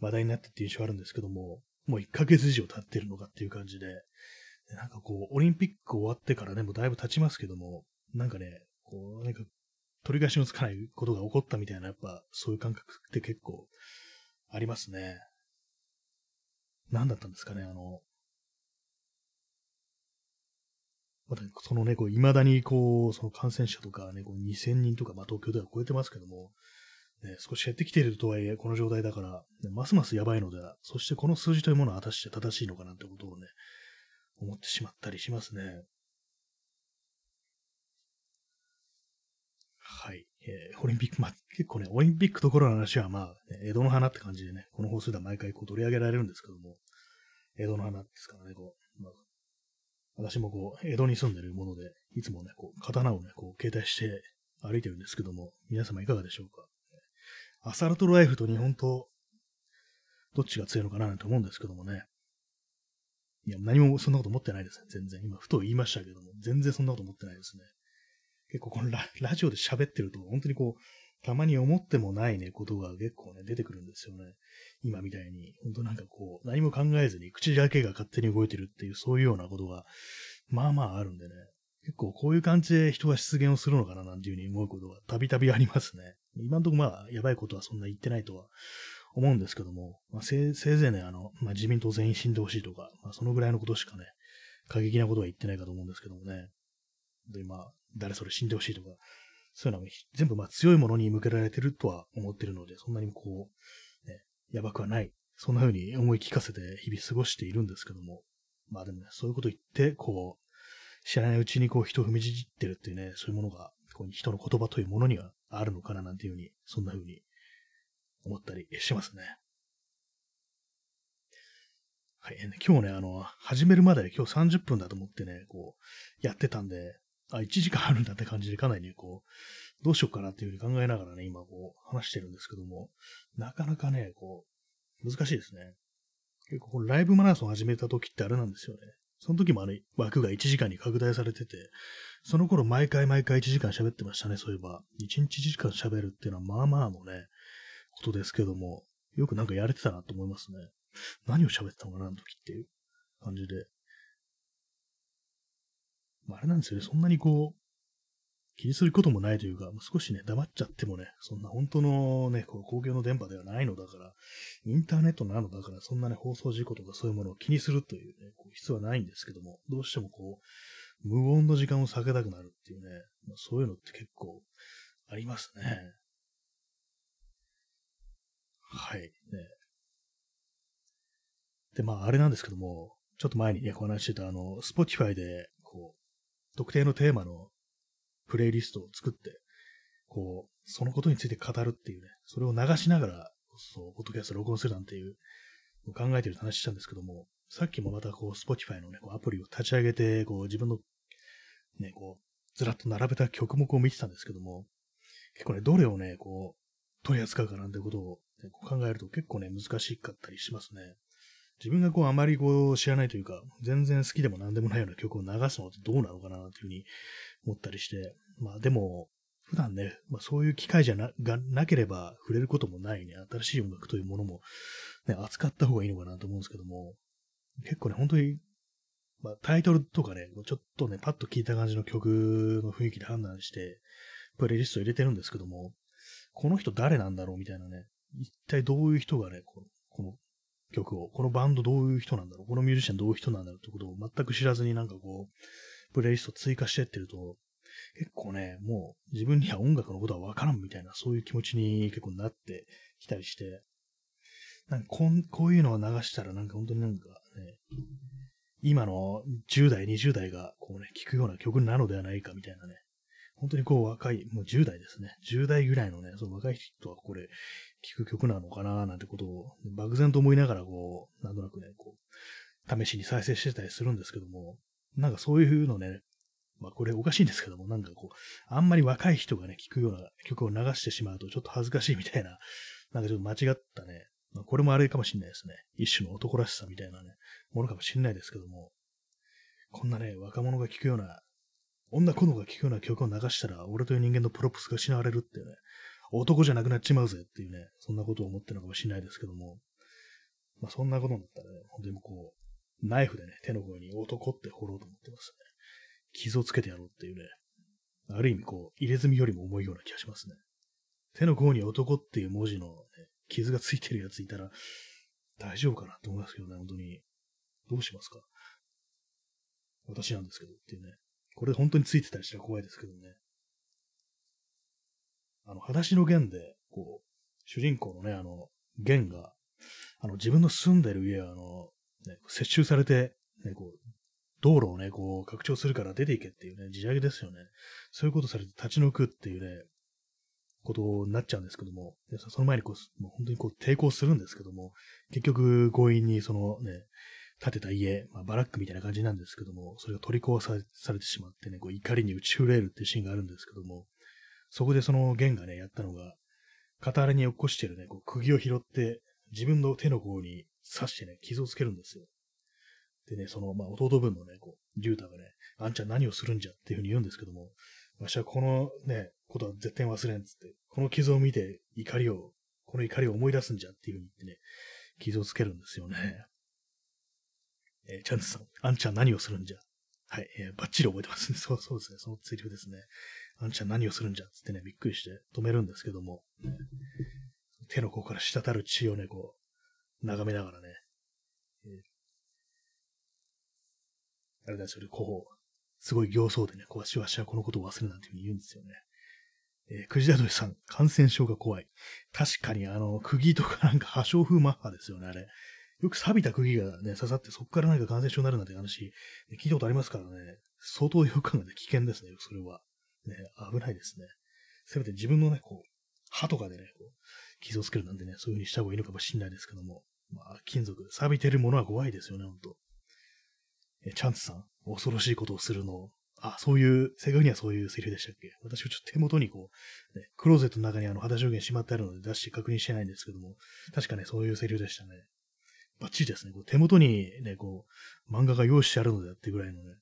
話題になったっていう印象あるんですけども、もう1ヶ月以上経ってるのかっていう感じで、でなんかこう、オリンピック終わってからね、もうだいぶ経ちますけども、なんかね、こう、なんか、取り返しのつかないことが起こったみたいな、やっぱ、そういう感覚って結構ありますね。何だったんですかね、あの、またそのね、こう、未だにこう、その感染者とかね、こう2000人とか、まあ東京では超えてますけども、ね、少し減ってきているとはいえ、この状態だから、ね、ますますやばいのでは、そしてこの数字というものは果たして正しいのかなってことをね、思ってしまったりしますね。はい。えー、オリンピック、まあ、結構ね、オリンピックところの話は、まあ、ね、江戸の花って感じでね、この放送では毎回こう取り上げられるんですけども、江戸の花ですからね、こう、まあ、私もこう、江戸に住んでるもので、いつもね、こう、刀をね、こう、携帯して歩いてるんですけども、皆様いかがでしょうか？アサルトライフと日本と、どっちが強いのかななんて思うんですけどもね。いや、何もそんなこと思ってないです、全然。今、ふと言いましたけども、全然そんなこと思ってないですね。結構このラ ラジオで喋ってると、本当にこう、たまに思ってもないね、ことが結構ね、出てくるんですよね。今みたいに、本当なんかこう、何も考えずに口だけが勝手に動いてるっていう、そういうようなことが、まあまああるんでね。結構こういう感じで人が出現をするのかななんていうふうに思うことがたびたびありますね。今んとこまあ、やばいことはそんな言ってないとは思うんですけども、まあ、せせいぜいね、あの、まあ、自民党全員死んでほしいとか、まあ、そのぐらいのことしかね、過激なことは言ってないかと思うんですけどもね。で、まあ、誰それ死んでほしいとか、そういうのは全部まあ強いものに向けられてるとは思ってるので、そんなにこう、ね、やばくはない。そんな風に思い聞かせて日々過ごしているんですけども。まあでもね、そういうこと言って、こう、知らないうちにこう人を踏みじじってるっていうね、そういうものが、こう人の言葉というものにはあるのかななんていうふうに、そんな風に思ったりしますね。はい、今日ね、あの、始めるまで今日30分だと思ってね、こう、やってたんで、あ、1時間あるんだって感じでかなりね、こう、どうしようかなっていうふうに考えながらね、今こう、話してるんですけども、なかなかね、こう、難しいですね。結構ライブマラソン始めた時ってあれなんですよね。その時もあの枠が1時間に拡大されてて、その頃毎回毎回1時間喋ってましたね、そういえば。1日1時間喋るっていうのはまあまあのね、ことですけども、よくなんかやれてたなと思いますね。何を喋ってたのかな、あの時っていう感じで。まあ、あれなんですよね、そんなにこう、気にすることもないというか、少しね、黙っちゃってもね、そんな本当のね、こう公共の電波ではないのだから、インターネットなのだから、そんなね、放送事故とかそういうものを気にするというね、こう必要はないんですけども、どうしてもこう、無音の時間を避けたくなるっていうね、まあ、そういうのって結構ありますね。はい。ね。で、まあ、あれなんですけども、ちょっと前にね、お話してた、あの、Spotify で、こう、特定のテーマのプレイリストを作って、こう、そのことについて語るっていうね、それを流しながら、そう、ポッドキャスト録音するなんていう考えてるって話したんですけども、さっきもまたこう、Spotify のね、こうアプリを立ち上げて、こう、自分の、ね、こう、ずらっと並べた曲目を見てたんですけども、結構ね、どれをね、こう、取り扱うかなんてことを、ね、考えると結構ね、難しかったりしますね。自分がこう、あまりこう、知らないというか、全然好きでも何でもないような曲を流すのってどうなのかな、というふうに思ったりして、まあでも、普段ね、まあそういう機会じゃな、がなければ触れることもないね、新しい音楽というものも、ね、扱った方がいいのかなと思うんですけども、結構ね、本当に、まあタイトルとかね、ちょっとね、パッと聞いた感じの曲の雰囲気で判断して、プレイリスト入れてるんですけども、この人誰なんだろうみたいなね、一体どういう人がね、このこの曲を、このバンドどういう人なんだろう、このミュージシャンどういう人なんだろう？ってことを全く知らずになんかこう、プレイリスト追加してってると、結構ね、もう自分には音楽のことはわからんみたいな、そういう気持ちに結構なってきたりして、なんかこんこういうのを流したらなんか本当になんかね、今の10代、20代がこうね、聴くような曲なのではないかみたいなね、本当にこう若い、もう10代ですね。10代ぐらいのね、その若い人はこれ、聴く曲なのかななんてことを、漠然と思いながらこう、なんとなくね、こう、試しに再生してたりするんですけども、なんかそういうのね、まあこれおかしいんですけども、なんかこう、あんまり若い人がね、聴くような曲を流してしまうとちょっと恥ずかしいみたいな、なんかちょっと間違ったね、まあ、これもあれかもしんないですね。一種の男らしさみたいなね、ものかもしんないですけども、こんなね、若者が聴くような、女子供が聴くような曲を流したら、俺という人間のプロプスが失われるっていうね、男じゃなくなっちまうぜっていうね、そんなことを思ってるのかもしんないですけども、まあそんなことになったらね、本当にこう、ナイフでね、手の甲に男って掘ろうと思ってますね。傷をつけてやろうっていうね、ある意味こう、入れ墨よりも重いような気がしますね。手の甲に男っていう文字の、ね、傷がついてるやついたら、大丈夫かなと思いますけどね、本当に。どうしますか？私なんですけどっていうね。これ本当についてたりしたら怖いですけどね。あの、裸足の弦で、こう、主人公のね、あの、弦が、あの、自分の住んでる家は、あの、ね、接収されて、ね、こう、道路をね、こう、拡張するから出ていけっていうね、自上げですよね。そういうことされて立ち退くっていうね、ことになっちゃうんですけども、でその前にこう、もう本当にこう抵抗するんですけども、結局強引にそのね、建てた家、まあ、バラックみたいな感じなんですけども、それが取り壊さされてしまってね、こう怒りに打ち震えるっていうシーンがあるんですけども、そこでその弦がね、やったのが、片荒れに起こしてるね、こう釘を拾って、自分の手の甲に刺してね、傷をつけるんですよ。でね、その、まあ、弟分のね、こう、竜太がね、あんちゃん何をするんじゃっていうふうに言うんですけども、わしはこのね、ことは絶対忘れんつって、この傷を見て怒りを、この怒りを思い出すんじゃっていうふうに言ってね、傷をつけるんですよね。えー、チャンスさん、あんちゃん何をするんじゃ？はい、えー、バッチリ覚えてますね。そうそうですね。そのセリフですね。あんちゃん何をするんじゃつってね、びっくりして止めるんですけども、手の甲から滴る血をね、こう、眺めながらね、えー、あれだそれ、こう、すごい形相でね、こう、しわしはこのことを忘れるなんていうふうに言うんですよね。えー、くじだどさん、感染症が怖い。確かにあの、釘とかなんか破傷風マッハですよね、あれ。よく錆びた釘がね、刺さってそこから何か感染症になるなんて話、聞いたことありますからね。相当よく考えて危険ですね、それは。ね、危ないですね。せめて自分のね、こう、歯とかでね、こう、傷をつけるなんてね、そういう風にした方がいいのかもしれないですけども。まあ、金属、錆びてるものは怖いですよね、ほんと。え、チャンツさん、恐ろしいことをするのを、あ、そういう、正確にはそういうセリフでしたっけ？私はちょっと手元にこう、ね、クローゼットの中にあの、肌証言しまってあるので出して確認してないんですけども、確かね、そういうセリフでしたね。バッチリですね。こう手元にね、こう、漫画が用意してあるのでってぐらいのね、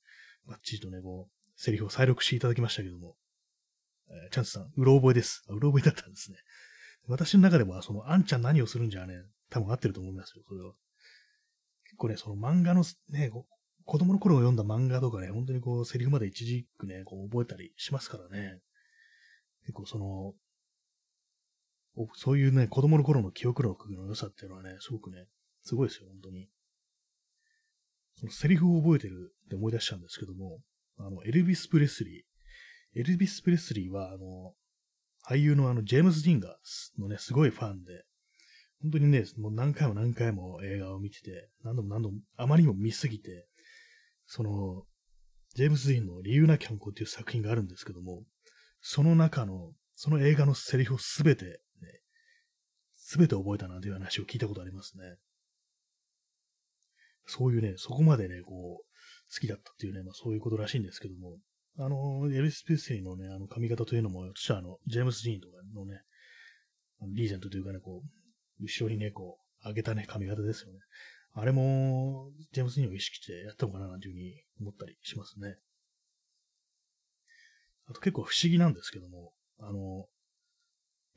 バッチリとね、こう、セリフを再録していただきましたけども、えー、チャンスさん、うろ覚えです。うろ覚えだったんですね。私の中では、その、あんちゃん何をするんじゃね、多分合ってると思いますよ、それは。結構ね、その漫画のね、子供の頃読んだ漫画とかね、本当にこう、セリフまで一時くね、こう覚えたりしますからね。結構その、そういうね、子供の頃の記憶力の良さっていうのはね、すごくね、すごいですよ、本当に。そのセリフを覚えてるって思い出したんですけども、あの、エルビス・プレスリー。エルビス・プレスリーは、あの、俳優のあの、ジェームズ・ディンガーのね、すごいファンで、本当にね、もう何回も何回も映画を見てて、何度も何度も、あまりにも見すぎて、その、ジェームズ・ディンの理由なき犯行っていう作品があるんですけども、その中の、その映画のセリフをすべて、ね、すべて覚えたなんていう話を聞いたことありますね。そういうね、そこまでね、こう、好きだったっていうね、まあそういうことらしいんですけども、あの、エルス・ペスリーのね、あの髪型というのも、私はあの、ジェームス・ディーンとかのね、リーゼントというかね、こう、後ろにね、こう、上げたね、髪型ですよね。あれも、ジェームス・ディーンを意識してやったのかな、なんていうふうに思ったりしますね。あと結構不思議なんですけども、あの、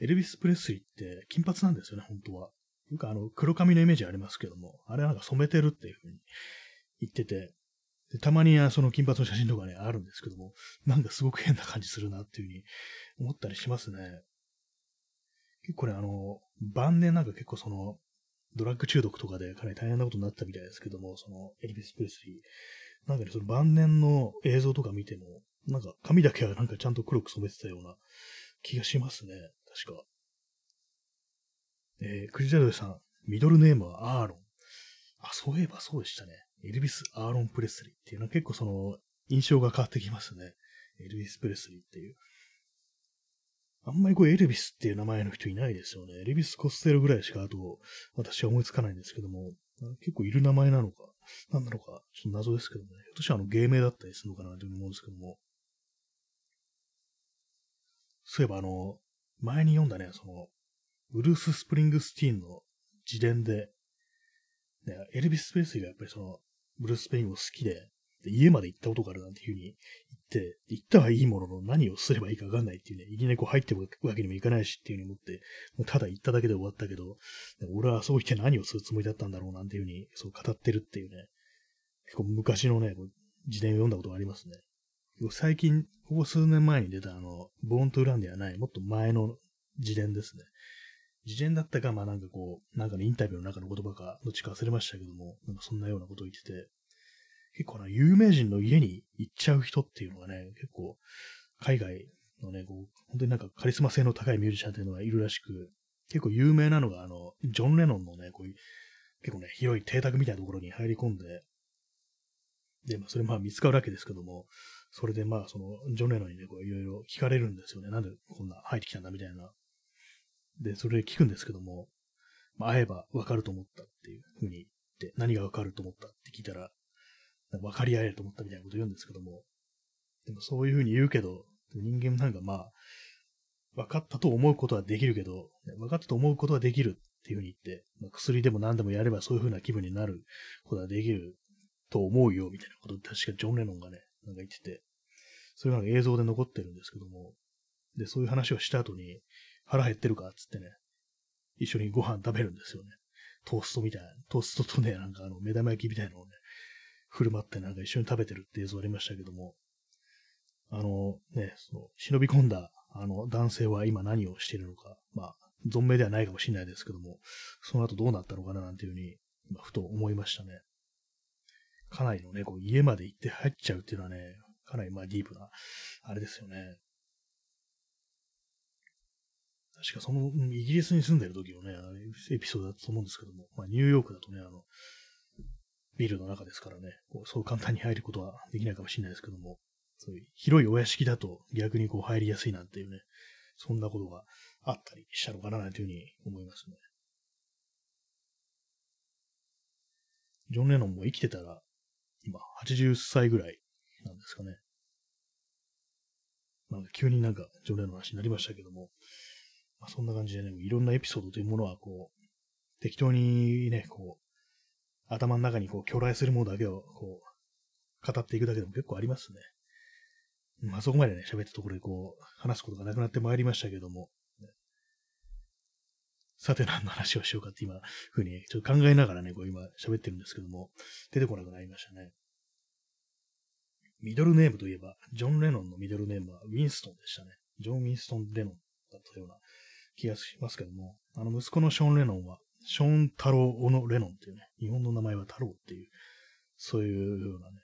エルビス・プレスリーって金髪なんですよね、本当は。いうか、あの、黒髪のイメージありますけども、あれはなんか染めてるっていうふうに言ってて、で、たまにその金髪の写真とかね、あるんですけども、なんかすごく変な感じするなっていうふうに思ったりしますね。結構ね、あの、晩年なんか結構その、ドラッグ中毒とかでかなり大変なことになったみたいですけども、その、エリビス・プレスリー。なんかね、その晩年の映像とか見ても、なんか髪だけはなんかちゃんと黒く染めてたような気がしますね。確か。えー、クジャドさん、ミドルネームはアーロン。あ、そういえばそうでしたね。エルビス・アーロン・プレスリーっていうのは結構その印象が変わってきますね。エルビス・プレスリーっていう。あんまりこうエルビスっていう名前の人いないですよね。エルビス・コステルぐらいしかあと私は思いつかないんですけども、結構いる名前なのか、何なのか、ちょっと謎ですけどね。ひょっとしたらあの芸名だったりするのかなというふうに思うんですけども。そういえばあの、前に読んだね、その、ブルース・スプリングスティーンの自伝で、ね、エルビス・プレスリーがやっぱりその、ブルース・ペインを好きで、で家まで行ったことがあるなんていうふうに言って、行ったはいいものの何をすればいいかわかんないっていうね、いきなりこう入ってるわけにもいかないしっていうふうに思って、もうただ行っただけで終わったけど、俺はそう言って何をするつもりだったんだろうなんていうふうにそう語ってるっていうね、結構昔のね、自伝を読んだことがありますね。最近、ここ数年前に出たあの、ボーントゥランではない、もっと前の自伝ですね。自伝だったか、まあなんかこう、なんかのインタビューの中の言葉か、どっちか忘れましたけども、なんかそんなようなことを言ってて、結構な、有名人の家に行っちゃう人っていうのがね、結構、海外のね、こう、本当になんかカリスマ性の高いミュージシャンっていうのがいるらしく、結構有名なのが、あの、ジョン・レノンのね、こういう、結構ね、広い邸宅みたいなところに入り込んで、で、まあ、それまあ見つかるわけですけども、それでまあ、その、ジョン・レノンにね、こう、いろいろ聞かれるんですよね。なんでこんな入ってきたんだみたいな。で、それで聞くんですけども、まあ、会えばわかると思ったっていうふうに言って、何がわかると思ったって聞いたら、分かり合えると思ったみたいなこと言うんですけども、でもそういうふうに言うけど、人間なんかまあ、分かったと思うことはできるけど、分かったと思うことはできるっていうふうに言って、まあ、薬でも何でもやればそういうふうな気分になることはできると思うよみたいなこと確かジョン・レノンがね、なんか言ってて、そういうのが映像で残ってるんですけども、で、そういう話をした後に、腹減ってるかっつってね、一緒にご飯食べるんですよね。トーストみたいな、トーストとね、なんかあの、目玉焼きみたいなのをね、振る舞ってなんか一緒に食べてるって映像ありましたけども、あの、ね、その、忍び込んだ、あの、男性は今何をしているのか、まあ、存命ではないかもしれないですけども、その後どうなったのかななんていうふうに、今、ふと思いましたね。かなりのね、こう、家まで行って入っちゃうっていうのはね、かなりまあディープな、あれですよね。確かその、イギリスに住んでる時のね、エピソードだと思うんですけども、まあニューヨークだとね、あの、ビルの中ですからね、こうそう簡単に入ることはできないかもしれないですけども、そういう広いお屋敷だと逆にこう入りやすいなんていうね、そんなことがあったりしたのかななんていうふうに思いますね。ジョン・レノンも生きてたら、今80歳ぐらいなんですかね。なんか急になんかジョン・レノンの話になりましたけども、まあ、そんな感じでね、いろんなエピソードというものはこう、適当にね、こう、頭の中にこう、巨来するものだけを、こう、語っていくだけでも結構ありますね。まあ、そこまでね、喋ったところでこう、話すことがなくなってまいりましたけども、さて何の話をしようかって今、ふうに、ちょっと考えながらね、こう今喋ってるんですけども、出てこなくなりましたね。ミドルネームといえば、ジョン・レノンのミドルネームはウィンストンでしたね。ジョン・ウィンストン・レノンだったような気がしますけども、あの息子のショーン・レノンは、ショーン太郎小野レノンっていうね、日本の名前は太郎っていう、そういうようなね、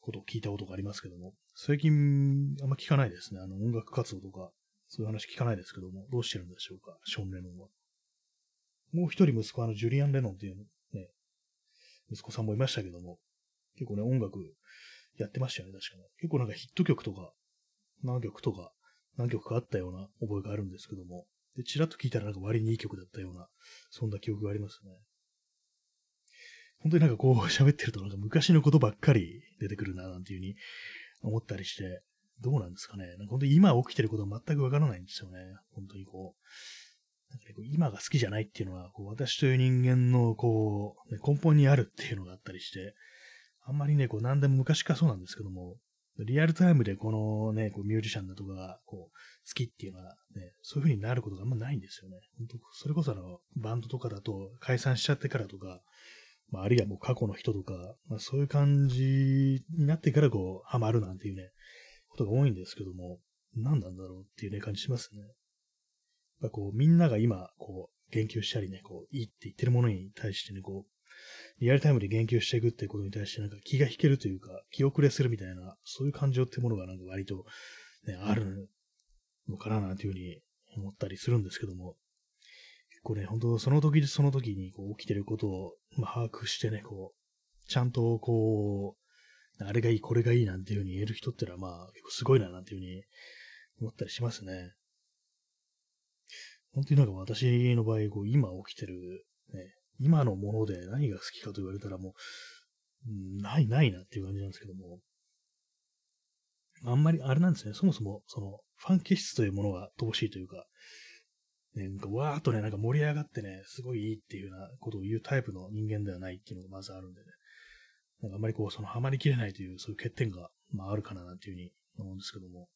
ことを聞いたことがありますけども、最近あんま聞かないですね。あの音楽活動とか、そういう話聞かないですけども、どうしてるんでしょうか、ショーン・レノンは。もう一人息子あのジュリアン・レノンっていうね、息子さんもいましたけども、結構ね、音楽やってましたよね、確かに。結構なんかヒット曲とか、何曲とか、何曲かあったような覚えがあるんですけども、で、ちらっと聞いたらなんか割にいい曲だったような、そんな記憶がありますね。本当になんかこう 喋ってるとなんか昔のことばっかり出てくるな、なんていうふうに思ったりして、どうなんですかね。なんか本当に今起きてることは全くわからないんですよね。本当にこう。なんか、今が好きじゃないっていうのは、こう私という人間のこう、ね、根本にあるっていうのがあったりして、あんまりね、こう何でも昔からそうなんですけども、リアルタイムでこのね、こうミュージシャンだとか、こう、好きっていうのはね、そういう風になることがあんまないんですよね。本当それこそあの、バンドとかだと解散しちゃってからとか、まあ、あるいはもう過去の人とか、まあ、そういう感じになってからこう、ハマるなんていうね、ことが多いんですけども、何なんだろうっていうね、感じしますね。やっぱこう、みんなが今、こう、言及したりね、こう、いいって言ってるものに対してね、こう、リアルタイムで言及していくってことに対してなんか気が引けるというか、気遅れするみたいな、そういう感情ってものがなんか割と、ね、あるのかななんていうふうに思ったりするんですけども、結構ね、本当その時その時にこう起きてることを、ま、把握してね、こう、ちゃんとこう、あれがいい、これがいいなんていうふうに言える人ってのはまあ結構すごいななんていうふうに思ったりしますね。本当になんか私の場合、こう今起きてる、ね、今のもので何が好きかと言われたらもう、ないないなっていう感じなんですけども、あんまりあれなんですね、そもそもそのファン気質というものが乏しいというか、ね、なんかわーっとね、なんか盛り上がってね、すごいいいっていうようなことを言うタイプの人間ではないっていうのがまずあるんでね、なんかあんまりこう、そのハマりきれないという、そういう欠点が、まああるかななんていうふうに思うんですけども、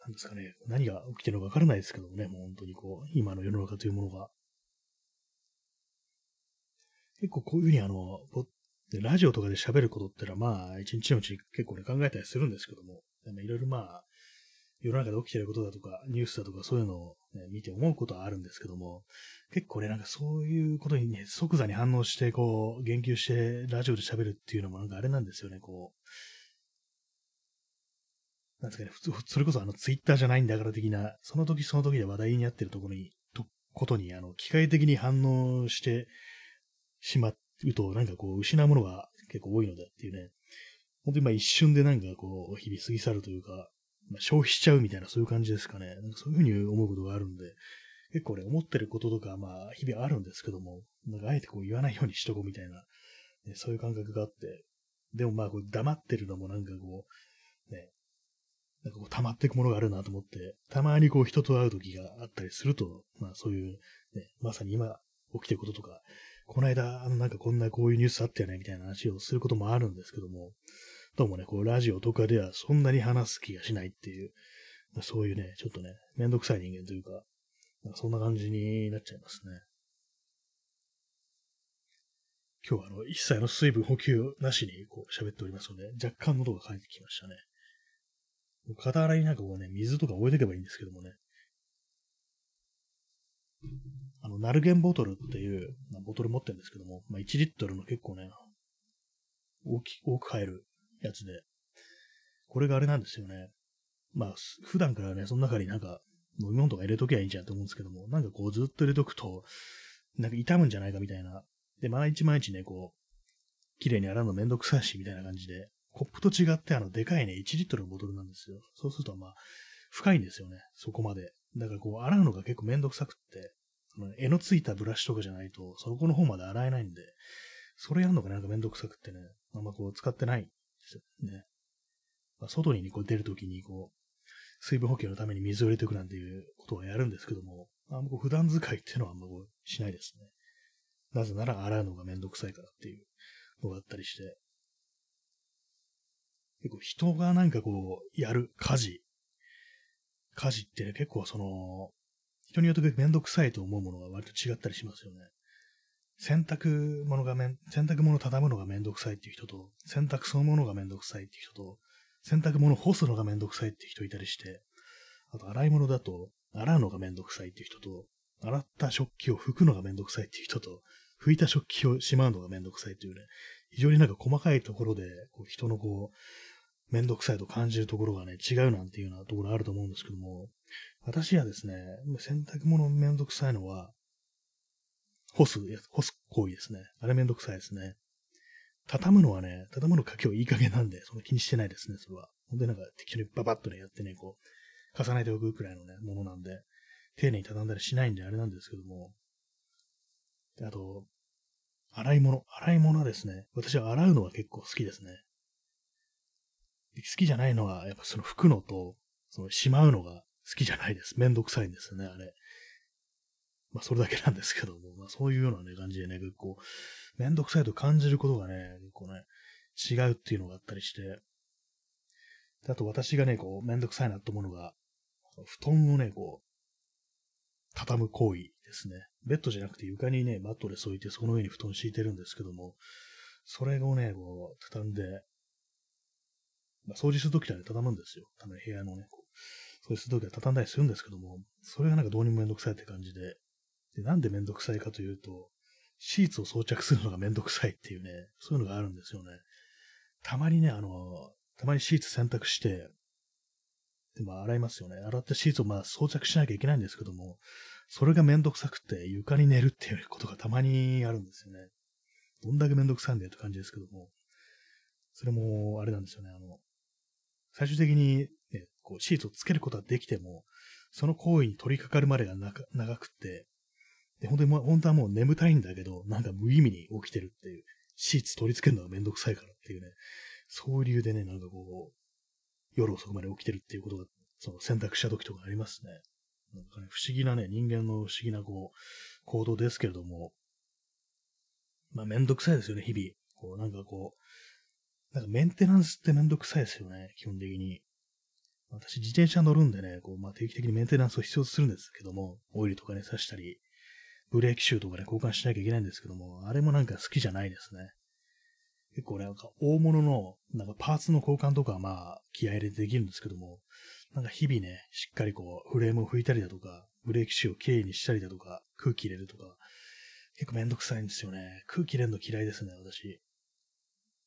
なんですかね、何が起きてるのかわからないですけどもね、もう本当にこう、今の世の中というものが、結構こういうふうにあの、ラジオとかで喋ることってのはまあ、一日のうち結構ね、考えたりするんですけども、いろいろまあ、世の中で起きてることだとか、ニュースだとかそういうのを、ね、見て思うことはあるんですけども、結構ね、なんかそういうことにね、即座に反応して、こう、言及してラジオで喋るっていうのもなんかあれなんですよね、こう。なんですかね、普通、それこそあの、ツイッターじゃないんだから的な、その時その時で話題になってるところに、と、ことに、あの、機械的に反応してしまうと、なんかこう、失うものが結構多いのでっていうね、本当にまあ一瞬でなんかこう、日々過ぎ去るというか、まあ、消費しちゃうみたいなそういう感じですかね。なんかそういうふうに思うことがあるんで、結構ね、思ってることとか、まあ、日々あるんですけども、なんかあえてこう言わないようにしとこうみたいな、ね、そういう感覚があって、でもまあ、こう黙ってるのもなんかこう、ね、なんかこう溜まっていくものがあるなと思って、たまにこう人と会う時があったりすると、まあそういう、ね、まさに今起きてることとか、この間、あのなんかこんなこういうニュースあったよねみたいな話をすることもあるんですけども、どうもね、こう、ラジオとかではそんなに話す気がしないっていう、そういうね、ちょっとね、めんどくさい人間というか、まあ、そんな感じになっちゃいますね。今日はあの、一切の水分補給なしにこう喋っておりますので、若干喉が渇いてきましたね。肩洗いになんかこうね、水とか置いとけばいいんですけどもね。あの、ナルゲンボトルっていう、ま、ボトル持ってるんですけども、まあ、1リットルの結構ね、大き、多く入るやつで、これがあれなんですよね。まあ、普段からね、その中になんか、飲み物とか入れときゃいいんじゃんと思うんですけども、なんかこうずっと入れとくと、なんか傷むんじゃないかみたいな。で、毎日毎日ね、こう、綺麗に洗うのめんどくさいし、みたいな感じで、コップと違って、あの、でかいね、1リットルのボトルなんですよ。そうすると、まあ、深いんですよね、そこまで。だからこう、洗うのが結構めんどくさくって、その柄のついたブラシとかじゃないと、そこの方まで洗えないんで、それやるのがなんかめんどくさくってね、あんまこう使ってないですよね。まあ、外にこう出るときにこう、水分補給のために水を入れておくなんていうことはやるんですけども、あんまこう普段使いっていうのはあんまこうしないですね。なぜなら洗うのがめんどくさいからっていうのがあったりして。結構人がなんかこう、やる家事。家事ってね、結構その、人によってめんどくさいと思うものが割と違ったりしますよね。洗濯物がめん、洗濯物を畳むのがめんどくさいっていう人と、洗濯そのものがめんどくさいっていう人と、洗濯物を干すのがめんどくさいっていう人いたりして、あと洗い物だと洗うのがめんどくさいっていう人と、洗った食器を拭くのがめんどくさいっていう人と、拭いた食器をしまうのがめんどくさいっていうね、非常になんか細かいところで、こう人のこう、めんどくさいと感じるところがね、違うなんていうようなところあると思うんですけども、私はですね、洗濯物めんどくさいのは、干す干す行為ですね。あれめんどくさいですね。畳むのはね、畳むのかけはいい加減なんで、そんな気にしてないですね、それは。ほんでなんか適当にババッとね、やってね、こう、重ねておくくらいのね、ものなんで、丁寧に畳んだりしないんであれなんですけども。であと、洗い物。洗い物はですね、私は洗うのは結構好きですね。好きじゃないのは、やっぱその拭くのと、そのしまうのが好きじゃないです。めんどくさいんですよね、あれ。まあ、それだけなんですけども、まあ、そういうようなね、感じでね、結構、めんどくさいと感じることがね、結構ね、違うっていうのがあったりして、あと私がね、こう、めんどくさいなと思うのが、布団をね、こう、畳む行為ですね。ベッドじゃなくて床にね、マットレス置いてその上に布団敷いてるんですけども、それをね、こう、畳んで、まあ、掃除するときはね、畳むんですよ。たまに部屋のね、こう、掃除するときは畳んだりするんですけども、それがなんかどうにもめんどくさいって感じで、で、なんでめんどくさいかというと、シーツを装着するのがめんどくさいっていうね、そういうのがあるんですよね。たまにね、あの、たまにシーツ洗濯して、で、まあ洗いますよね。洗ったシーツをまあ装着しなきゃいけないんですけども、それがめんどくさくて床に寝るっていうことがたまにあるんですよね。どんだけめんどくさいんだよって感じですけども、それも、あれなんですよね。あの、最終的に、ね、こうシーツをつけることはできても、その行為に取り掛かるまでが長くて、で、本当に、本当はもう眠たいんだけど、なんか無意味に起きてるっていう、シーツ取り付けるのがめんどくさいからっていうね、そういう理由でね、なんかこう、夜遅くまで起きてるっていうことが、その選択した時とかありますね。なんかね、不思議なね、人間の不思議なこう、行動ですけれども、まあめんどくさいですよね、日々。こう、なんかこう、なんかメンテナンスってめんどくさいですよね、基本的に。私、自転車乗るんでね、こう、まあ、定期的にメンテナンスを必要とするんですけども、オイルとかね、刺したり、ブレーキシューとかね、交換しなきゃいけないんですけども、あれもなんか好きじゃないですね。結構ね、なんか大物の、なんかパーツの交換とかはまあ、気合入れてできるんですけども、なんか日々ね、しっかりこう、フレームを拭いたりだとか、ブレーキシューをきれいにしたりだとか、空気入れるとか、結構めんどくさいんですよね。空気入れるの嫌いですね、私。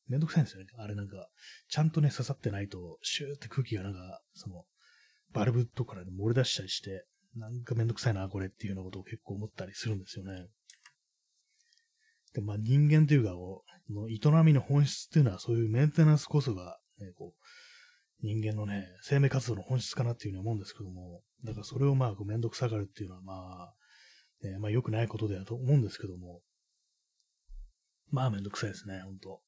めんどくさいんですよね。あれなんか、ちゃんとね、刺さってないと、シューって空気がなんか、その、バルブとかから漏れ出したりして、なんかめんどくさいな、これっていうようなことを結構思ったりするんですよね。でまあ人間というか、この営みの本質っていうのはそういうメンテナンスこそが、ね、こう、人間のね、生命活動の本質かなっていうふうに思うんですけども、だからそれをまあ、こうめんどくさがるっていうのはまあ、ね、まあ良くないことだと思うんですけども、まあめんどくさいですね、ほんと。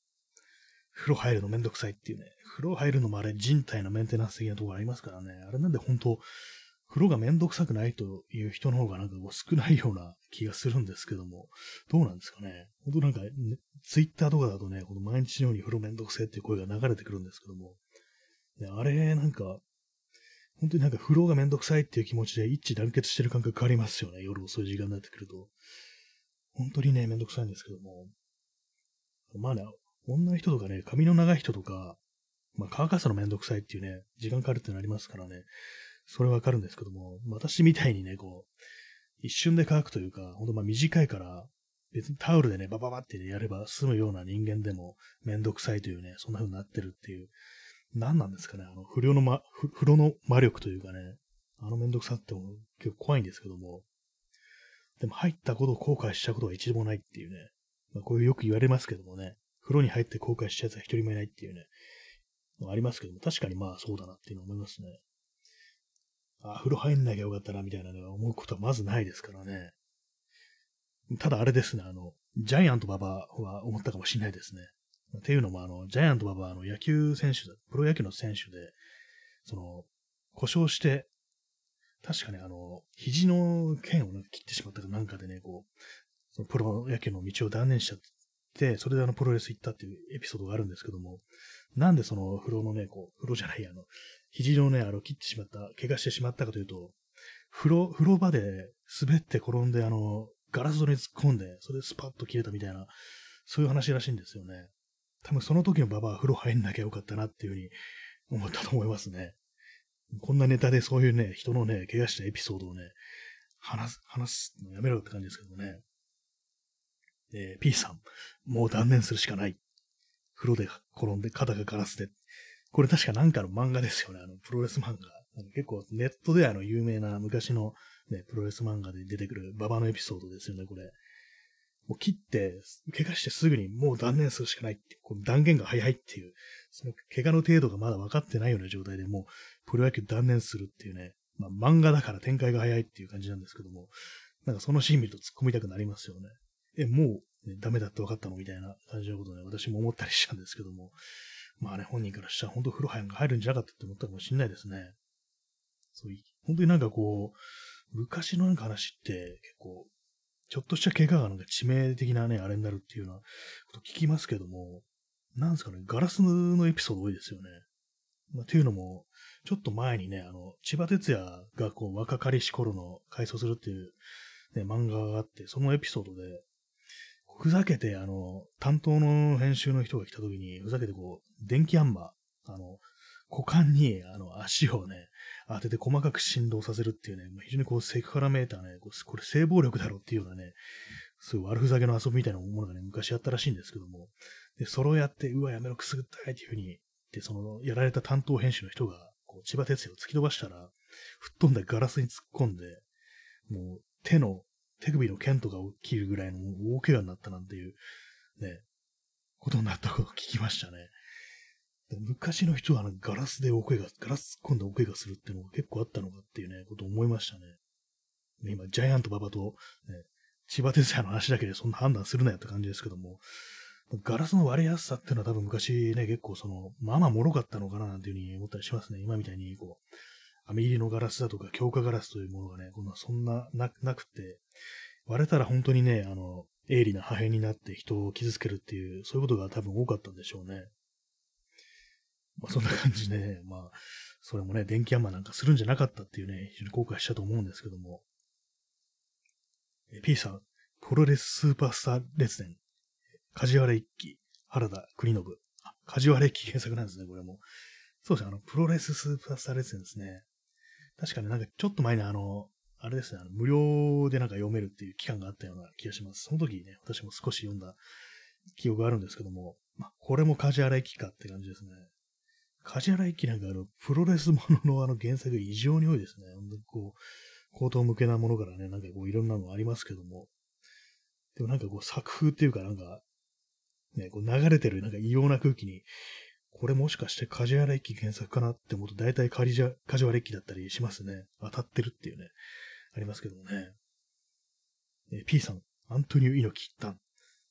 風呂入るのめんどくさいっていうね、風呂入るのもあれ人体のメンテナンス的なところありますからね、あれなんで本当風呂がめんどくさくないという人の方がなんかこう少ないような気がするんですけども、どうなんですかね。本当なんか、ね、ツイッターとかだとね、この毎日のように風呂めんどくせえっていう声が流れてくるんですけども、ね、あれ、なんか、本当になんか風呂がめんどくさいっていう気持ちで一致団結してる感覚ありますよね。夜遅い時間になってくると。本当にね、めんどくさいんですけども。まあね、女の人とかね、髪の長い人とか、まあ乾かすのめんどくさいっていうね、時間かかるってのありますからね。それわかるんですけども、私みたいにね、こう、一瞬で乾くというか、ほんとまあ短いから、別にタオルでね、バババってね、やれば済むような人間でもめんどくさいというね、そんな風になってるっていう、何なんですかね、あの、不良のま、風呂の魔力というかね、あのめんどくさっても結構怖いんですけども、でも入ったことを後悔したことは一度もないっていうね、まあ、こういうよく言われますけどもね、風呂に入って後悔したやつは一人もいないっていうね、ありますけども、確かにまあそうだなっていうの思いますね。あ、風呂入んなきゃよかったな、みたいなね、思うことはまずないですからね。ただあれですね、あの、ジャイアント馬場は思ったかもしれないですね。っていうのも、あの、ジャイアント馬場はあの野球選手だ、プロ野球の選手で、その、故障して、確かね、あの、肘の腱を、ね、切ってしまったかなんかでね、こう、そのプロ野球の道を断念しちゃって、それであの、プロレス行ったっていうエピソードがあるんですけども、なんでその風呂のね、こう、風呂じゃない、あの、肘のね、あの、切ってしまった、怪我してしまったかというと、風呂、風呂場で滑って転んで、あの、ガラス戸に突っ込んで、それでスパッと切れたみたいな、そういう話らしいんですよね。多分その時のババは風呂入んなきゃよかったなっていうふうに思ったと思いますね。こんなネタでそういうね、人のね、怪我したエピソードをね、話す、話すのやめろって感じですけどね。えー、P さん、もう断念するしかない。風呂で転んで肩がガラスで。これ確かなんかの漫画ですよね。あの、プロレス漫画。結構ネットであの有名な昔のね、プロレス漫画で出てくる馬場のエピソードですよね、これ。もう切って、怪我してすぐにもう断念するしかないって、この断言が早いっていう、その怪我の程度がまだ分かってないような状態でもうプロ野球断念するっていうね、まあ漫画だから展開が早いっていう感じなんですけども、なんかそのシーン見ると突っ込みたくなりますよね。え、もう、ね、ダメだって分かったのみたいな感じのことね、私も思ったりしたんですけども、まあね、本人からしたら本当風呂入るんじゃなかったって思ったかもしれないですね。そう、本当になんかこう、昔のなんか話って結構ちょっとした怪我がなんか致命的なね、あれになるっていうようなこと聞きますけども、なんですかね、ガラスのエピソード多いですよね。まあ、っていうのも、ちょっと前にね、あの、千葉哲也がこう若かりし頃の回想するっていう、ね、漫画があって、そのエピソードで、ふざけて、あの、担当の編集の人が来た時に、ふざけてこう、電気アンマー、あの、股間に、あの、足をね、当てて細かく振動させるっていうね、非常にこうセクハラメーターね、これ性暴力だろっていうようなね、すごい悪ふざけの遊びみたいなものがね、昔やったらしいんですけども、で、それをやって、うわ、やめろ、くすぐったいっていうふうに、で、その、やられた担当編集の人が、こう、千葉哲也を突き飛ばしたら、吹っ飛んだガラスに突っ込んで、もう、手の、手首の剣とかを切るぐらいの大怪我になったなんていう、ね、ことになったことを聞きましたね。昔の人はあのガラスでお声が、ガラス突っ込んだお声がするっていうのが結構あったのかっていうね、ことを思いましたね。ね今、ジャイアント馬場と、ね、千葉哲也の話だけでそんな判断するなよって感じですけども、ガラスの割れやすさっていうのは多分昔ね、結構その、まあまあ脆かったのかななんていうふうに思ったりしますね。今みたいに、こう、網入りのガラスだとか強化ガラスというものがね、こんなそんなななくて、割れたら本当にね、あの、鋭利な破片になって人を傷つけるっていう、そういうことが多分多かったんでしょうね。まあ、そんな感じで、ね、まあ、それもね、電気ヤンマーなんかするんじゃなかったっていうね、非常に後悔したと思うんですけども。え P さん、プロレススーパースター列伝、梶原一騎、原田国信。あ、梶原一騎検索なんですね、これも。そうですね、あの、プロレススーパースター列伝ですね。確かになんかちょっと前にあの、あれですね、あの無料でなんか読めるっていう期間があったような気がします。その時にね、私も少し読んだ記憶があるんですけども、まあ、これも梶原一騎かって感じですね。梶原一騎なんかあの、プロレスもののあの原作異常に多いですね。こう、口頭向けなものからね、なんかこういろんなのありますけども。でもなんかこう作風っていうかなんか、ね、こう流れてるなんか異様な空気に、これもしかして梶原一騎原作かなって思うと大体梶原一騎だったりしますね。当たってるっていうね、ありますけどもね。え P さん、アントニオ猪木一旦。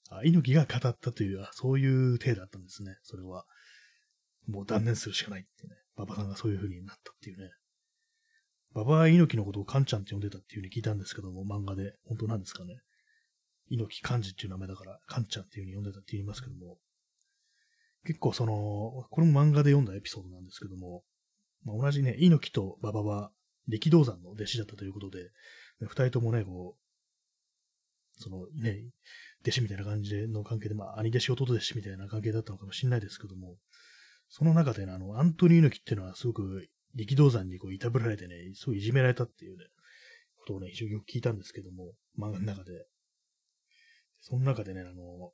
あ、猪木が語ったという、そういう体だったんですね、それは。もう断念するしかないっていうね、馬場さんがそういう風になったっていうね。馬場猪木のことをカンちゃんって呼んでたっていう風に聞いたんですけども、漫画で。本当なんですかね。猪木漢字っていう名前だから、カンちゃんっていう風に呼んでたって言いますけども、結構その、これも漫画で読んだエピソードなんですけども、まあ、同じね、猪木と馬場は力道山の弟子だったということで、二人ともね、こう、そのね、弟子みたいな感じでの関係で、まあ、兄弟子弟弟子みたいな関係だったのかもしれないですけども、その中でね、あの、アントニー猪木っていうのはすごく力道山にこう、いたぶられてね、すごいいじめられたっていうね、ことをね、非常によく聞いたんですけども、漫画の中で。その中でね、あの、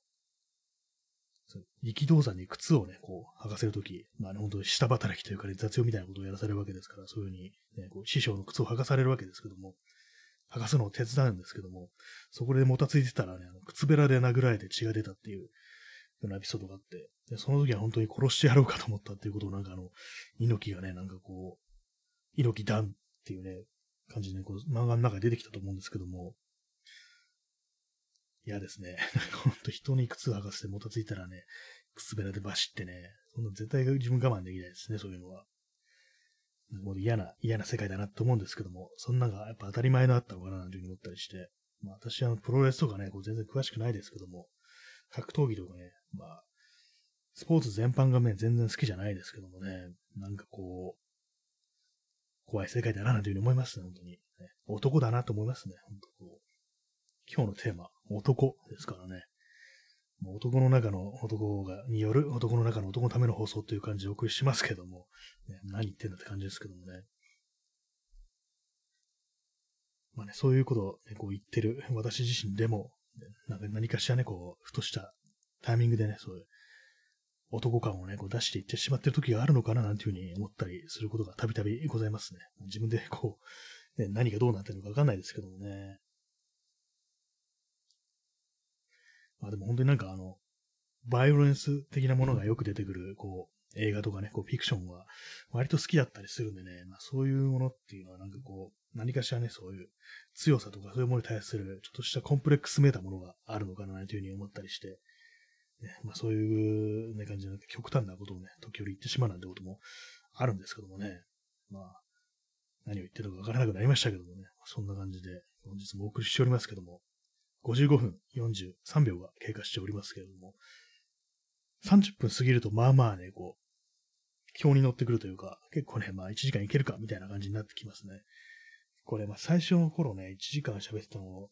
力道山に靴をね、こう、履かせるとき、まあね、本当に下働きというかね、雑用みたいなことをやらされるわけですから、そういうふうに、ね、こう師匠の靴を履かされるわけですけども、履かすのを手伝うんですけども、そこでもたついてたらね、あの靴べらで殴られて血が出たっていうようなエピソードがあって、で、その時は本当に殺してやろうかと思ったっていうことをなんかあの、猪木がね、なんかこう、猪木団っていうね、感じで、ね、こう漫画の中に出てきたと思うんですけども、嫌ですね。ほんと人に靴履かせてもたついたらね、靴べらでバシってね、そんな絶対自分我慢できないですね、そういうのは。もう嫌な、嫌な世界だなと思うんですけども、そんなのがやっぱ当たり前のあったのかななんていうふうに思ったりして、まあ私はプロレスとかね、こう全然詳しくないですけども、格闘技とかね、まあ、スポーツ全般がね、全然好きじゃないですけどもね、なんかこう、怖い世界だな、なんていうふうに思いますね、本当に。ね、男だなと思いますね、本当こう。今日のテーマ、男ですからね。男の中の男が、による男の中の男のための放送という感じでお送りしますけども、ね、何言ってんだって感じですけどもね。まあね、そういうことを、ね、こう言ってる私自身でも、なんか何かしらね、こう、ふとしたタイミングでね、そういう男感をね、こう出していってしまってる時があるのかななんていうふうに思ったりすることがたびたびございますね。自分でこう、ね、何がどうなってるのかわかんないですけどもね。まあでも本当になんかあの、バイオレンス的なものがよく出てくる、こう、映画とかね、こう、フィクションは割と好きだったりするんでね、まあそういうものっていうのはなんかこう、何かしらね、そういう強さとかそういうものに対するちょっとしたコンプレックスめいたものがあるのかなというふうに思ったりして、ね、まあそういう、ね、感じで極端なことをね、時折言ってしまうなんてこともあるんですけどもね、まあ、何を言ってるのかわからなくなりましたけどもね、そんな感じで本日もお送りしておりますけども、55分43秒が経過しておりますけれども、30分過ぎると、まあまあね、こう、表に乗ってくるというか、結構ね、まあ1時間いけるかみたいな感じになってきますね。これ、まあ最初の頃ね、1時間喋ってたのを、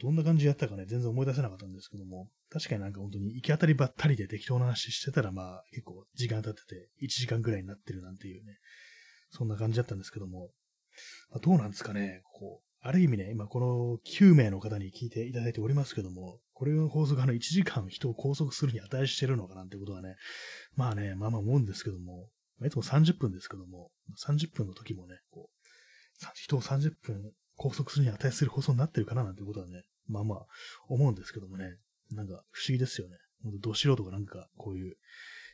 どんな感じでやったかね、全然思い出せなかったんですけども、確かになんか本当に行き当たりばったりで適当な話してたら、まあ結構時間経ってて、1時間ぐらいになってるなんていうね、そんな感じだったんですけども、まあ、どうなんですかね、こう、ある意味ね、今この9名の方に聞いていただいておりますけども、これの法則あの1時間人を拘束するに値してるのかなんてことはね、まあね、まあまあ思うんですけども、いつも30分ですけども、30分の時もね、こう、人を30分拘束するに値する放送になってるかななんてことはね、まあまあ思うんですけどもね、なんか不思議ですよね。ど素人がなんかこういう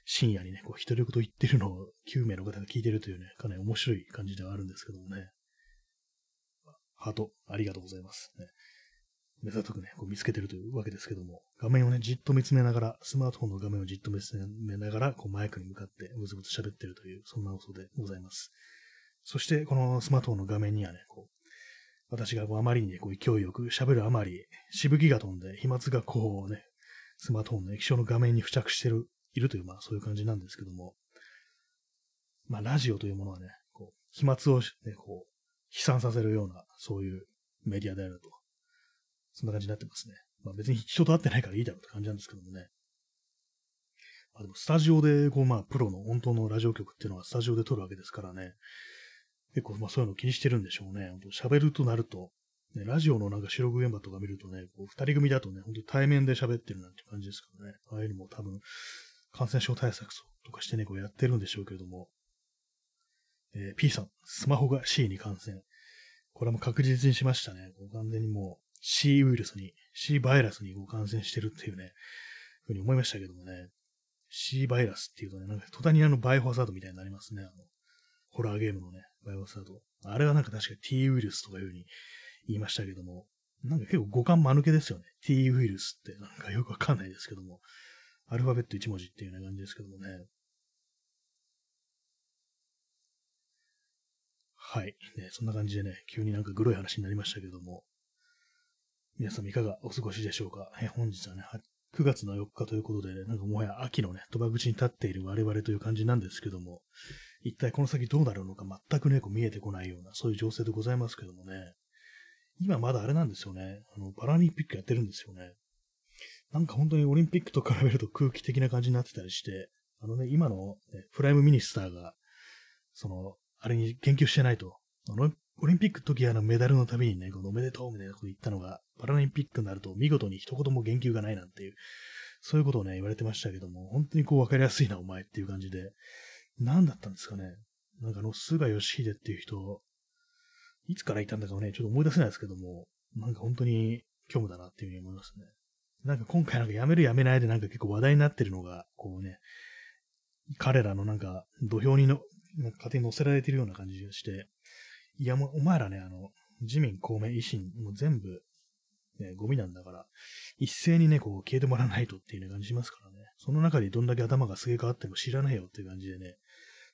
深夜にね、こう独り言言ってるのを9名の方が聞いてるというね、かなり面白い感じではあるんですけどもね。ハート、ありがとうございます。ね、目ざとくね、こう見つけてるというわけですけども、画面をね、じっと見つめながら、スマートフォンの画面をじっと見つめながら、こうマイクに向かってブツブツ喋ってるという、そんな放送でございます。そして、このスマートフォンの画面にはね、こう、私がこうあまりに、こう勢いよく喋るあまり、しぶきが飛んで、飛沫がこうね、スマートフォンの液晶の画面に付着してる、いるという、まあそういう感じなんですけども、まあラジオというものはね、こう、飛沫をね、こう、飛散させるような、そういうメディアであると。そんな感じになってますね。まあ別に人と会ってないからいいだろうって感じなんですけどもね。まあでもスタジオで、こうまあプロの本当のラジオ局っていうのはスタジオで撮るわけですからね。結構まあそういうの気にしてるんでしょうね。喋るとなると、ね、ラジオのなんか収録現場とか見るとね、こう二人組だとね、本当対面で喋ってるなんて感じですからね。ああいうのも多分感染症対策とかしてね、こうやってるんでしょうけれども、えー、P さん、スマホが C に感染。これも確実にしましたね。完全にもう C ウイルスに、C バイラスに感染してるっていうね、ふうに思いましたけどもね。C バイラスっていうとね、なんか途端にあのバイオハザードみたいになりますね。あの、ホラーゲームのね、バイオハザード。あれはなんか確か T ウイルスとかいうふうに言いましたけども、なんか結構五感間抜けですよね。T ウイルスってなんかよくわかんないですけども、アルファベット1文字っていうような感じですけどもね。はい。ね、そんな感じでね、急になんかグロい話になりましたけども、皆さんいかがお過ごしでしょうか。え本日はね、9月の4日ということで、ね、なんかもはや秋のね、とば口に立っている我々という感じなんですけども、一体この先どうなるのか全くね、こう見えてこないような、そういう情勢でございますけどもね、今まだあれなんですよね、あの、パラリンピックやってるんですよね。なんか本当にオリンピックと比べると空気的な感じになってたりして、あのね、今の、ね、 prime minister が、その、あれに言及してないと。オリンピックの時あのメダルのたびにね、このおめでとうみたいなこと言ったのが、パラリンピックになると見事に一言も言及がないなんていう、そういうことをね、言われてましたけども、本当にこう分かりやすいな、お前っていう感じで、何だったんですかね。なんかあの、菅義偉っていう人、いつからいたんだかね、ちょっと思い出せないですけども、なんか本当に虚無だなっていうふうに思いますね。なんか今回なんかやめるやめないでなんか結構話題になってるのが、こうね、彼らのなんか土俵にのなんか勝手に乗せられてるような感じがして、いや、もう、お前らね、あの、自民、公明、維新、もう全部、ね、ゴミなんだから、一斉にね、こう、消えてもらわないとっていうね、感じしますからね。その中でどんだけ頭がすげ替わっても知らないよっていう感じでね、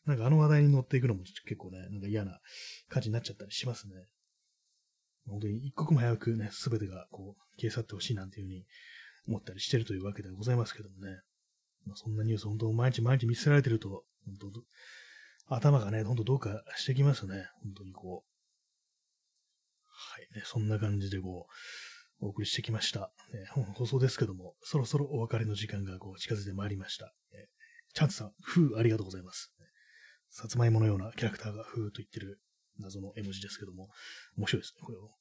なんかあの話題に乗っていくのも結構ね、なんか嫌な感じになっちゃったりしますね。本当に一刻も早くね、すべてがこう、消え去ってほしいなんていうふうに思ったりしてるというわけでございますけどもね。まあ、そんなニュース本当毎日毎日見せられてると、本当頭がね、ほんとどうかしてきますね。本当にこう。はいね、そんな感じでこう、お送りしてきました。ね、放送ですけども、そろそろお別れの時間がこう近づいてまいりました。えチャンツさん、ふう、ありがとうございます。さつまいものようなキャラクターがふーっと言ってる謎の絵文字ですけども、面白いですね、これも。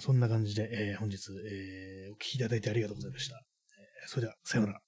そんな感じで、えー、本日、えー、お聞きいただいてありがとうございました。えー、それでは、さようなら。